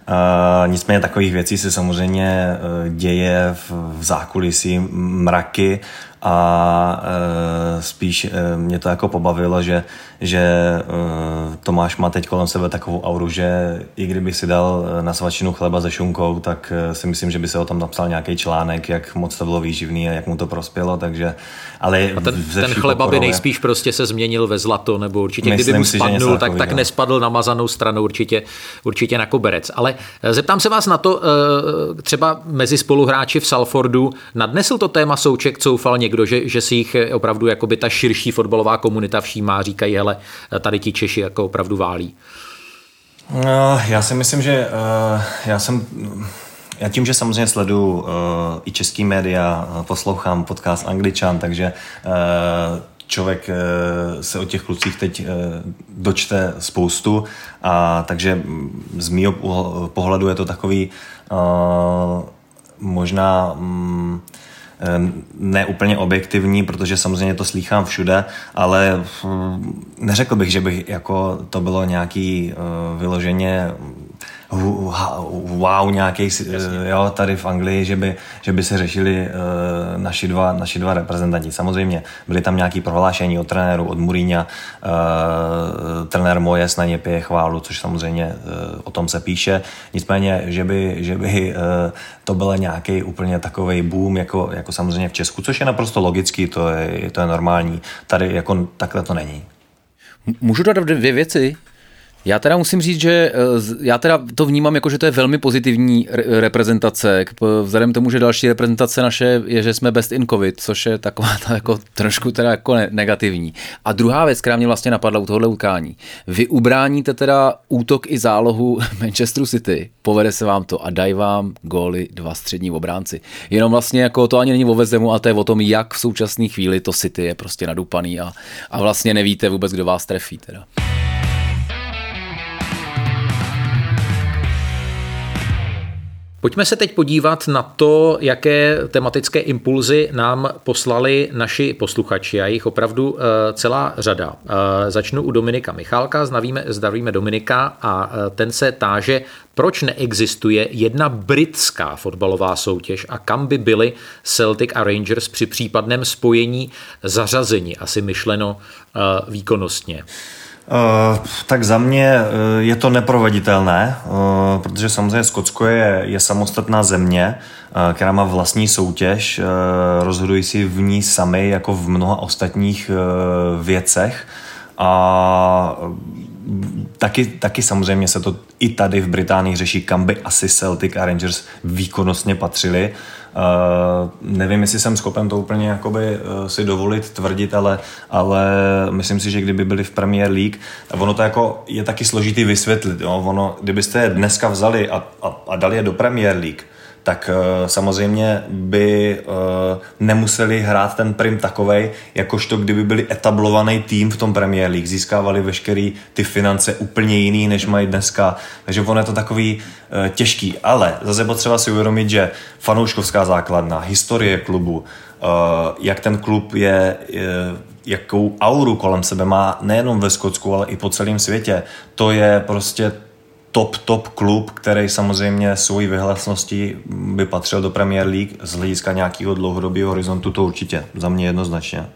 Uh, nicméně takových věcí se samozřejmě děje v zákulisí mraky a uh, spíš uh, mě to jako pobavilo, že, že uh, Tomáš má teď kolem sebe takovou auru, že i kdyby si dal na svačinu chleba se šunkou, tak si myslím, že by se o tom napsal nějaký článek, jak moc to bylo výživný a jak mu to prospělo, takže ale a ten, ten chleba by nejspíš prostě se změnil ve zlato, nebo určitě myslím kdyby mu spadnul, si, tak, tak nespadl na mazanou stranu určitě, určitě na koberec. Ale zeptám se vás na to, třeba mezi spoluhráči v Salfordu nadnesl to téma Souček Coufal někdo někdo, že, že si jich opravdu jakoby ta širší fotbalová komunita všímá, říkají, hele, tady ti Češi jako opravdu válí. No, já si myslím, že uh, já jsem já tím, že samozřejmě sleduju uh, i český média, poslouchám podcast Angličan, takže uh, člověk uh, se o těch klucích teď uh, dočte spoustu, a takže z mého pohledu je to takový uh, možná um, neúplně objektivní, protože samozřejmě to slýchám všude, ale hm, neřekl bych, že bych jako to bylo nějaký uh, vyloženě wow nějaký jo, tady v Anglii, že by, že by se řešili uh, naši, dva, naši dva reprezentanti. Samozřejmě byly tam nějaké prohlášení od trenéru, od Muríňa, uh, trenér Mojes na ně pije chválu, což samozřejmě uh, o tom se píše. Nicméně, že by, že by uh, to byl nějaký úplně takový boom, jako, jako samozřejmě v Česku, což je naprosto logický, to je, to je normální. Tady jako takhle to není. Můžu dát dvě věci? Já teda musím říct, že eh, já teda to vnímám jako, že to je velmi pozitivní reprezentace, vzhledem tomu, že další reprezentace naše je, že jsme best in covid, což je taková ta jako trošku teda jako negativní. A druhá věc, která mě vlastně napadla u tohohle utkání. Vy ubráníte teda útok i zálohu [LAUGHS] Manchesteru City, povede se vám to a dají vám góly dva střední obránci. Jenom vlastně jako to ani není o vezemu, ale to je o tom, jak v současné chvíli to City je prostě nadupaný a, a vlastně nevíte vůbec, kdo vás trefí teda. Pojďme se teď podívat na to, jaké tematické impulzy nám poslali naši posluchači a jich opravdu eh, celá řada. Eh, začnu u Dominika Michálka, zdravíme, zdravíme Dominika a eh, ten se táže, proč neexistuje jedna britská fotbalová soutěž a kam by byly Celtic a Rangers při případném spojení zařazení, asi myšleno výkonnostně. Uh, tak za mě uh, je to neproveditelné, uh, protože samozřejmě Skotsko je, je samostatná země, která má vlastní soutěž, rozhodují si v ní sami jako v mnoha ostatních věcech. A taky, taky samozřejmě se to i tady v Británii řeší, kam by asi Celtic a Rangers výkonnostně patřili. Uh, nevím, jestli jsem schopen to úplně jakoby, uh, si dovolit tvrdit, ale, ale myslím si, že kdyby byli v Premier League, ono to jako je taky složitý vysvětlit. Jo? Ono, kdybyste je dneska vzali a, a, a dali je do Premier League, tak uh, samozřejmě by uh, nemuseli hrát ten prim takovej, jakožto kdyby byli etablovaný tým v tom Premier League, získávali veškerý ty finance úplně jiný, než mají dneska, takže ono je to takový uh, těžký, ale zase potřeba si uvědomit, že fanouškovská základna, historie klubu, jak ten klub je jakou auru kolem sebe má nejenom ve Skotsku, ale i po celém světě, to je prostě top, top klub, který samozřejmě svojí vyhlasností by patřil do Premier League z hlediska nějakého dlouhodobého horizontu, to určitě za mě jednoznačně.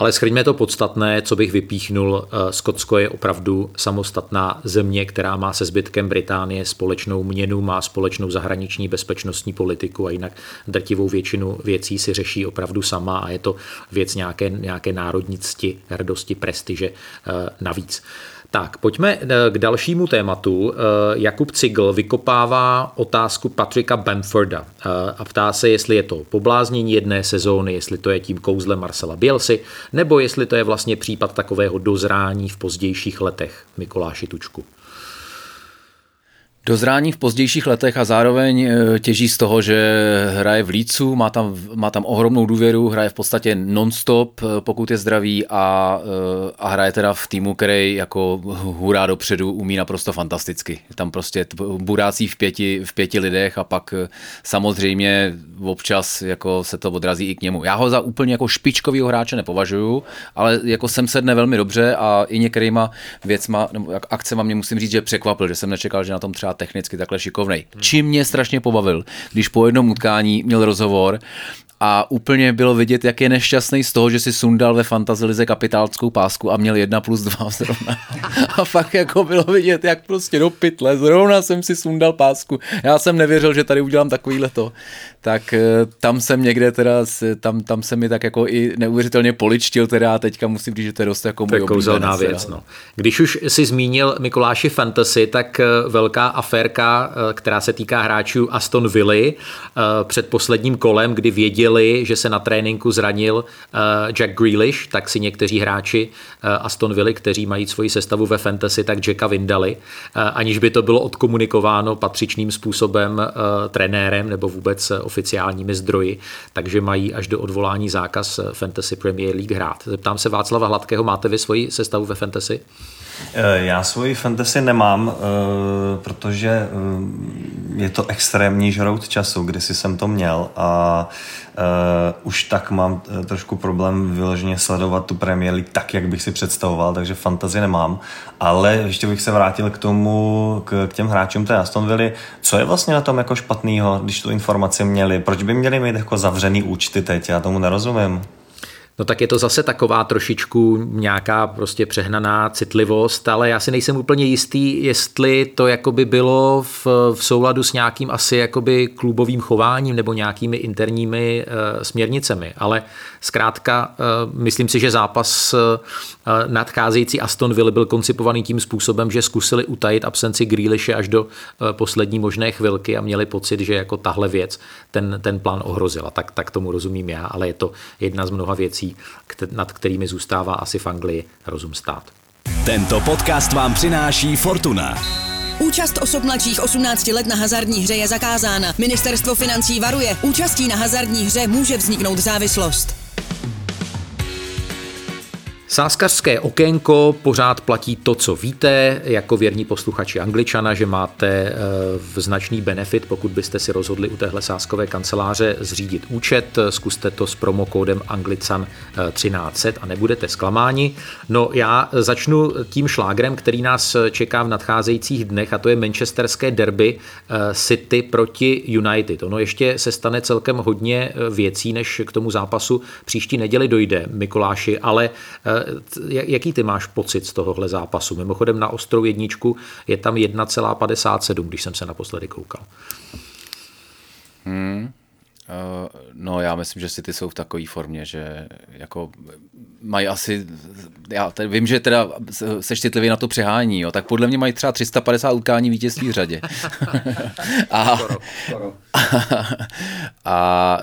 Ale schrňme to podstatné, co bych vypíchnul. Eh, Skotsko je opravdu samostatná země, která má se zbytkem Británie společnou měnu, má společnou zahraniční bezpečnostní politiku a jinak drtivou většinu věcí si řeší opravdu sama a je to věc nějaké, nějaké národní cti, hrdosti, prestiže eh, navíc. Tak, pojďme eh, k dalšímu tématu. Eh, Jakub Cigl vykopává otázku Patrika Bamforda eh, a ptá se, jestli je to pobláznění jedné sezóny, jestli to je tím kouzlem Marcela Bielsy, nebo jestli to je vlastně případ takového dozrání v pozdějších letech Mikuláši Tučku. Dozrání v pozdějších letech a zároveň e, těží z toho, že hraje v Lícu, má tam, má tam ohromnou důvěru, hraje v podstatě non-stop, e, pokud je zdravý a, e, a hraje teda v týmu, který jako hurá dopředu umí naprosto fantasticky. Tam prostě burácí v pěti, v pěti lidech a pak samozřejmě občas jako se to odrazí i k němu. Já ho za úplně jako špičkovýho hráče nepovažuju, ale jako jsem sedne velmi dobře a i některýma věcma, nebo akcema mě musím říct, že překvapil, že jsem nečekal, že na tom třeba technicky takhle šikovnej. Čím mě strašně pobavil, když po jednom utkání měl rozhovor a úplně bylo vidět, jak je nešťastný z toho, že si sundal ve fantazilize kapitálskou pásku a měl jedna plus dva [LAUGHS] zrovna. A fakt jako bylo vidět, jak prostě do pytle, zrovna jsem si sundal pásku. Já jsem nevěřil, že tady udělám takovýhle to. Tak eh, tam jsem někde teda, tam, tam se mi tak jako i neuvěřitelně poličtil teda a teďka musím říct, že to je dost jako můj kouzelná věc. No. Když už si zmínil Mikuláši Fantasy, tak eh, velká aférka, eh, která se týká hráčů Aston Villa před posledním kolem, kdy věděl věděli, že se na tréninku zranil Jack Grealish, tak si někteří hráči Aston Villa, kteří mají svoji sestavu ve fantasy, tak Jacka vyndali, aniž by to bylo odkomunikováno patřičným způsobem trenérem nebo vůbec oficiálními zdroji, takže mají až do odvolání zákaz Fantasy Premier League hrát. Zeptám se Václava Hladkého, máte vy svoji sestavu ve fantasy? Já svoji fantasy nemám, protože je to extrémní žrout času, kdy si jsem to měl a už tak mám trošku problém vyloženě sledovat tu Premier League tak, jak bych si představoval, takže fantazi nemám. Ale ještě bych se vrátil k tomu, k, k těm hráčům té Aston Villa. Co je vlastně na tom jako špatného, když tu informaci měli? Proč by měli mít jako zavřený účty teď? Já tomu nerozumím. No tak je to zase taková trošičku nějaká prostě přehnaná citlivost, ale já si nejsem úplně jistý, jestli to jakoby bylo v, v souladu s nějakým asi jakoby klubovým chováním nebo nějakými interními uh, směrnicemi, ale zkrátka uh, myslím si, že zápas uh, nadcházející Aston Villa byl koncipovaný tím způsobem, že zkusili utajit absenci Grealishe až do uh, poslední možné chvilky a měli pocit, že jako tahle věc ten, ten plán ohrozila. Tak, tak tomu rozumím já, ale je to jedna z mnoha věcí, nad kterými zůstává asi v Anglii rozum stát. Tento podcast vám přináší Fortuna. Účast osob mladších 18 let na hazardní hře je zakázána. Ministerstvo financí varuje, účastí na hazardní hře může vzniknout závislost. Sáskařské okénko pořád platí to, co víte, jako věrní posluchači Angličana, že máte eh, v značný benefit, pokud byste si rozhodli u téhle sáskové kanceláře zřídit účet. Zkuste to s promokódem Anglican 1300 a nebudete zklamáni. No já začnu tím šlágrem, který nás čeká v nadcházejících dnech a to je manchesterské derby eh, City proti United. Ono ještě se stane celkem hodně eh, věcí, než k tomu zápasu příští neděli dojde, Mikuláši, ale jaký ty máš pocit z tohohle zápasu? Mimochodem na ostrou jedničku je tam 1,57, když jsem se naposledy koukal. Hmm. Uh, no já myslím, že si ty jsou v takové formě, že jako mají asi, já tady vím, že teda seš citlivý na to přehání, jo, tak podle mě mají třeba 350 utkání vítězství v řadě. [LAUGHS] a, skoro, skoro. [LAUGHS] A,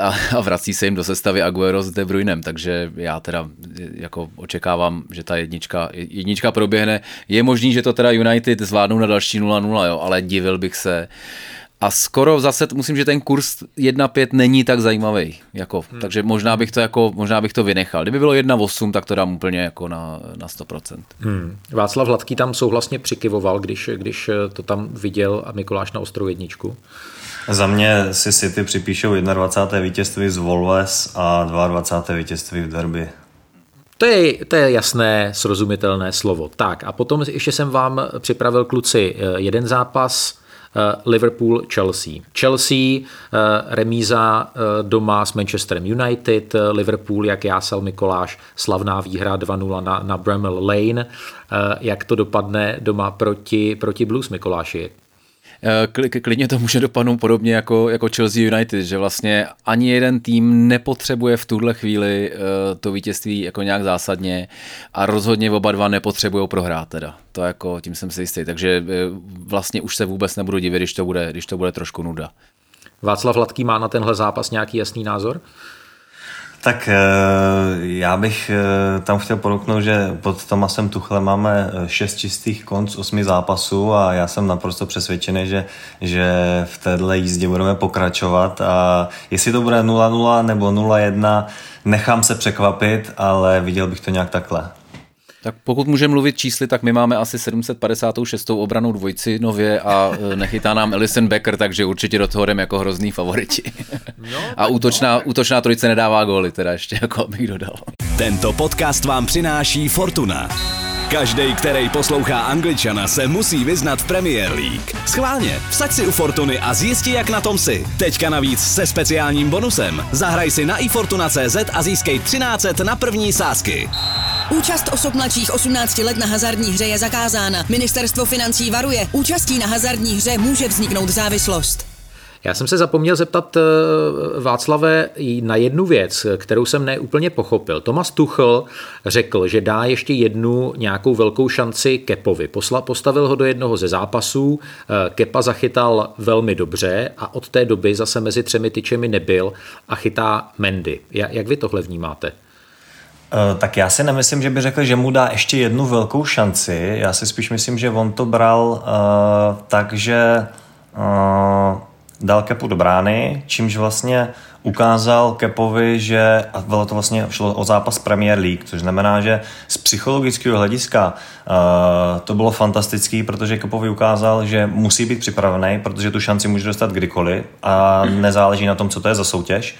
a, a, vrací se jim do sestavy Aguero s De Bruynem, takže já teda jako očekávám, že ta jednička, jednička proběhne. Je možný, že to teda United zvládnou na další 0-0, jo, ale divil bych se, a skoro zase musím, že ten kurz 1.5 není tak zajímavý. Jako, hmm. Takže možná bych, to jako, možná bych to vynechal. Kdyby bylo 1.8, tak to dám úplně jako na, na 100%. Hmm. Václav Hladký tam souhlasně přikyvoval, když, když to tam viděl a Mikuláš na ostrou jedničku. Za mě si City připíšou 21. vítězství z Wolves a 22. vítězství v derby. To je, to je jasné, srozumitelné slovo. Tak a potom ještě jsem vám připravil kluci jeden zápas, Eh, Liverpool-Chelsea. Chelsea, eh, remíza eh, doma s Manchesterem United, Liverpool, jak jásal Mikoláš, slavná výhra 2-0 na, na Bramall Lane. Jak to dopadne doma proti, proti Blues, Mikoláši? Klidně to může dopadnout podobně jako, jako Chelsea United, že vlastně ani jeden tým nepotřebuje v tuhle chvíli to vítězství jako nějak zásadně a rozhodně oba dva nepotřebují prohrát teda. To jako, tím jsem si jistý, takže vlastně už se vůbec nebudu divit, když to bude, když to bude trošku nuda. Václav Hladký má na tenhle zápas nějaký jasný názor? Tak eh, já bych eh, tam chtěl podotknout, že pod Tomasem Tuchlem máme eh, šest čistých konc osmi zápasů a já jsem naprosto přesvědčený, že, že v téhle jízdě budeme pokračovat a jestli to bude 0-0 nebo 0-1, nechám se překvapit, ale viděl bych to nějak takhle. Tak pokud můžeme mluvit čísly, tak my máme asi 756. obranou dvojci nově a e, nechytá nám Ellison Becker, takže určitě do toho jdeme jako hrozný favoriti. No, [LAUGHS] a útočná, no. útočná trojice nedává góly, teda ještě, jako abych dodal. Tento podcast vám přináší Fortuna. Každý, který poslouchá Angličana, se musí vyznat v Premier League. Schválně, vsaď si u Fortuny a zjisti, jak na tom si. Teďka navíc se speciálním bonusem. Zahraj si na ifortuna.cz a získej 13 na první sázky. Účast osob mladších 18 let na hazardní hře je zakázána. Ministerstvo financí varuje. Účastí na hazardní hře může vzniknout závislost. Já jsem se zapomněl zeptat eh, Václave na jednu věc, kterou jsem neúplně pochopil. Tomas Tuchl řekl, že dá ještě jednu nějakou velkou šanci Kepovi. Posla, postavil ho do jednoho ze zápasů, eh, Kepa zachytal velmi dobře a od té doby zase mezi třemi tyčemi nebyl a chytá Mendy. Jak vy tohle vnímáte? Eh, tak já si nemyslím, že by řekl, že mu dá ještě jednu velkou šanci. Já si spíš myslím, že on to bral uh, tak, že uh, dal Kepu do brány, čímž vlastně ukázal Kepovi, že a bylo to vlastně šlo o zápas Premier League, což znamená, že z psychologického hlediska uh, to bylo fantastický, protože Kepovi ukázal, že musí být připravený, protože tu šanci může dostat kdykoliv a nezáleží na tom, co to je za soutěž.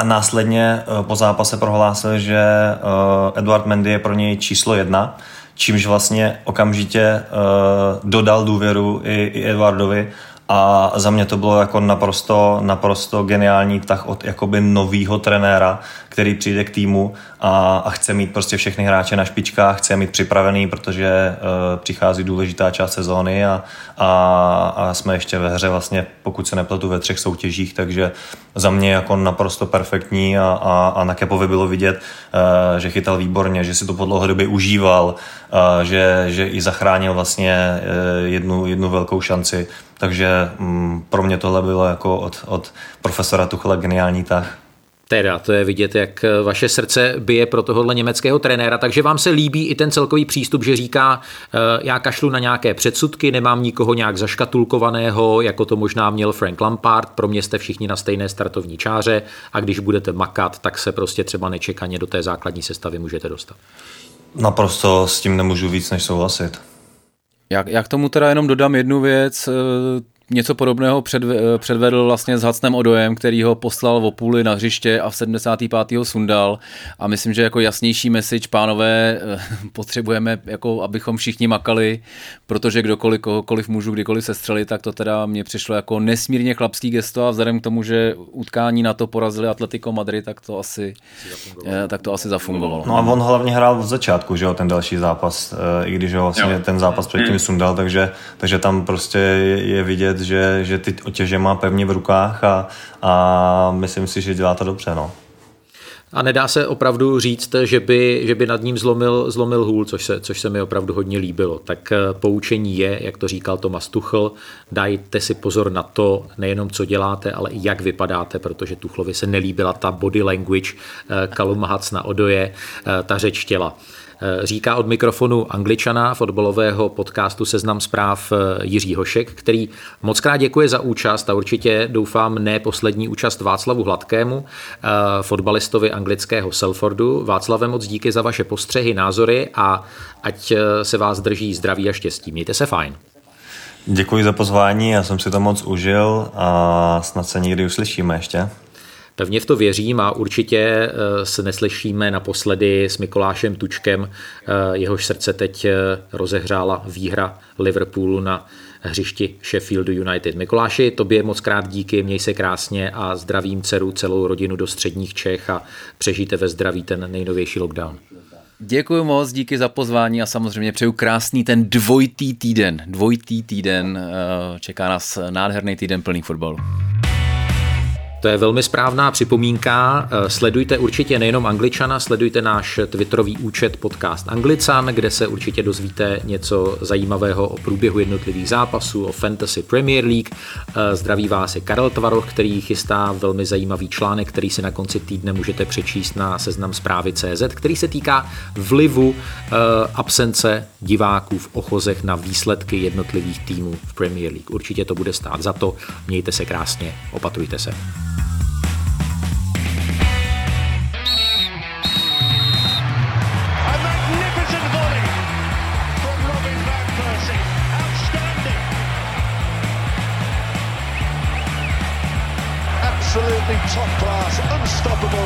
A následně uh, po zápase prohlásil, že uh, Eduard Mendy je pro něj číslo jedna, čímž vlastně okamžitě uh, dodal důvěru i, i Eduardovi a za mě to bylo jako naprosto, naprosto geniální tah od jakoby novýho trenéra, který přijde k týmu a, a chce mít prostě všechny hráče na špičkách, chce mít připravený, protože uh, přichází důležitá část sezóny a, a, a jsme ještě ve hře vlastně, pokud se nepletu, ve třech soutěžích, takže za mě jako naprosto perfektní a, a, a na Kepovi bylo vidět, uh, že chytal výborně, že si to po dlouhodobě užíval, uh, že, že i zachránil vlastně uh, jednu, jednu velkou šanci, takže um, pro mě tohle bylo jako od, od profesora Tuchla geniální tah. Teda, to je vidět, jak vaše srdce bije pro tohohle německého trenéra, takže vám se líbí i ten celkový přístup, že říká, eh, já kašlu na nějaké předsudky, nemám nikoho nějak zaškatulkovaného, jako to možná měl Frank Lampard, pro mě jste všichni na stejné startovní čáře a když budete makat, tak se prostě třeba nečekaně do té základní sestavy můžete dostat. Naprosto s tím nemůžu víc než souhlasit. Jak, jak tomu teda jenom dodám jednu věc, eh, něco podobného předvedl vlastně s Hacnem Odojem, který ho poslal v půli na hřiště a v 75. ho sundal a myslím, že jako jasnější message, pánové, eh, [LAUGHS] potřebujeme, jako abychom všichni makali, protože kdokoliv, kohokoliv můžu kdykoliv sestřelit, tak to teda mě přišlo jako nesmírně chlapský gesto a vzhledem k tomu, že utkání na to porazili Atletico Madrid, tak to asi, eh, tak to asi zafungovalo. No a on hlavně hrál od začátku, že jo, ten další zápas, eh, i když ho vlastně jo. ten zápas předtím mm. sundal, takže, takže tam prostě je vidět, že, že ty otěže má pevně v rukách a, a myslím si, že dělá to dobře. No. A nedá se opravdu říct, že by, že by nad ním zlomil, zlomil hůl, což se, což se mi opravdu hodně líbilo. Tak eh, poučení je, jak to říkal Tomas Tuchl, dajte si pozor na to, nejenom co děláte, ale i jak vypadáte, protože Tuchlovi se nelíbila ta body language Kalum eh, na Odoje, eh, ta řeč těla. Eh, říká od mikrofonu angličana fotbalového podcastu Seznam zpráv eh, Jiří Hošek, který moc krát děkuje za účast a určitě doufám ne poslední účast Václavu Hladkému, eh, fotbalistovi anglického Selfordu. Václave, moc díky za vaše postřehy, názory a ať se vás drží zdraví a štěstí. Mějte se fajn. Děkuji za pozvání, já jsem si to moc užil a snad se někdy uslyšíme ještě. Pevně v to věřím a určitě eh, se neslyšíme naposledy s Mikolášem Tučkem, eh, jehož srdce teď eh, rozehřála výhra Liverpoolu na hřišti Sheffieldu United. Mikoláši, tobě moc krát díky, měj se krásně a zdravím dceru, celou rodinu do středních Čech a přežijte ve zdraví ten nejnovější lockdown. Děkuji moc, díky za pozvání a samozřejmě přeju krásný ten dvojitý týden. Dvojitý týden, čeká nás nádherný týden plný fotbalu. To je velmi správná připomínka. Eh, sledujte určitě nejenom Angličana, sledujte náš twitterový účet podcast Anglican, kde se určitě dozvíte něco zajímavého o průběhu jednotlivých zápasů, o Fantasy Premier League. Eh, zdraví vás je Karel Tvaroch, který chystá velmi zajímavý článek, který si na konci týdne můžete přečíst na seznam zprávy CZ, který se týká vlivu eh, absence diváků v ochozech na výsledky jednotlivých týmů v Premier League. Určitě to bude stát za to. Mějte se krásně, opatrujte se. Top class, unstoppable.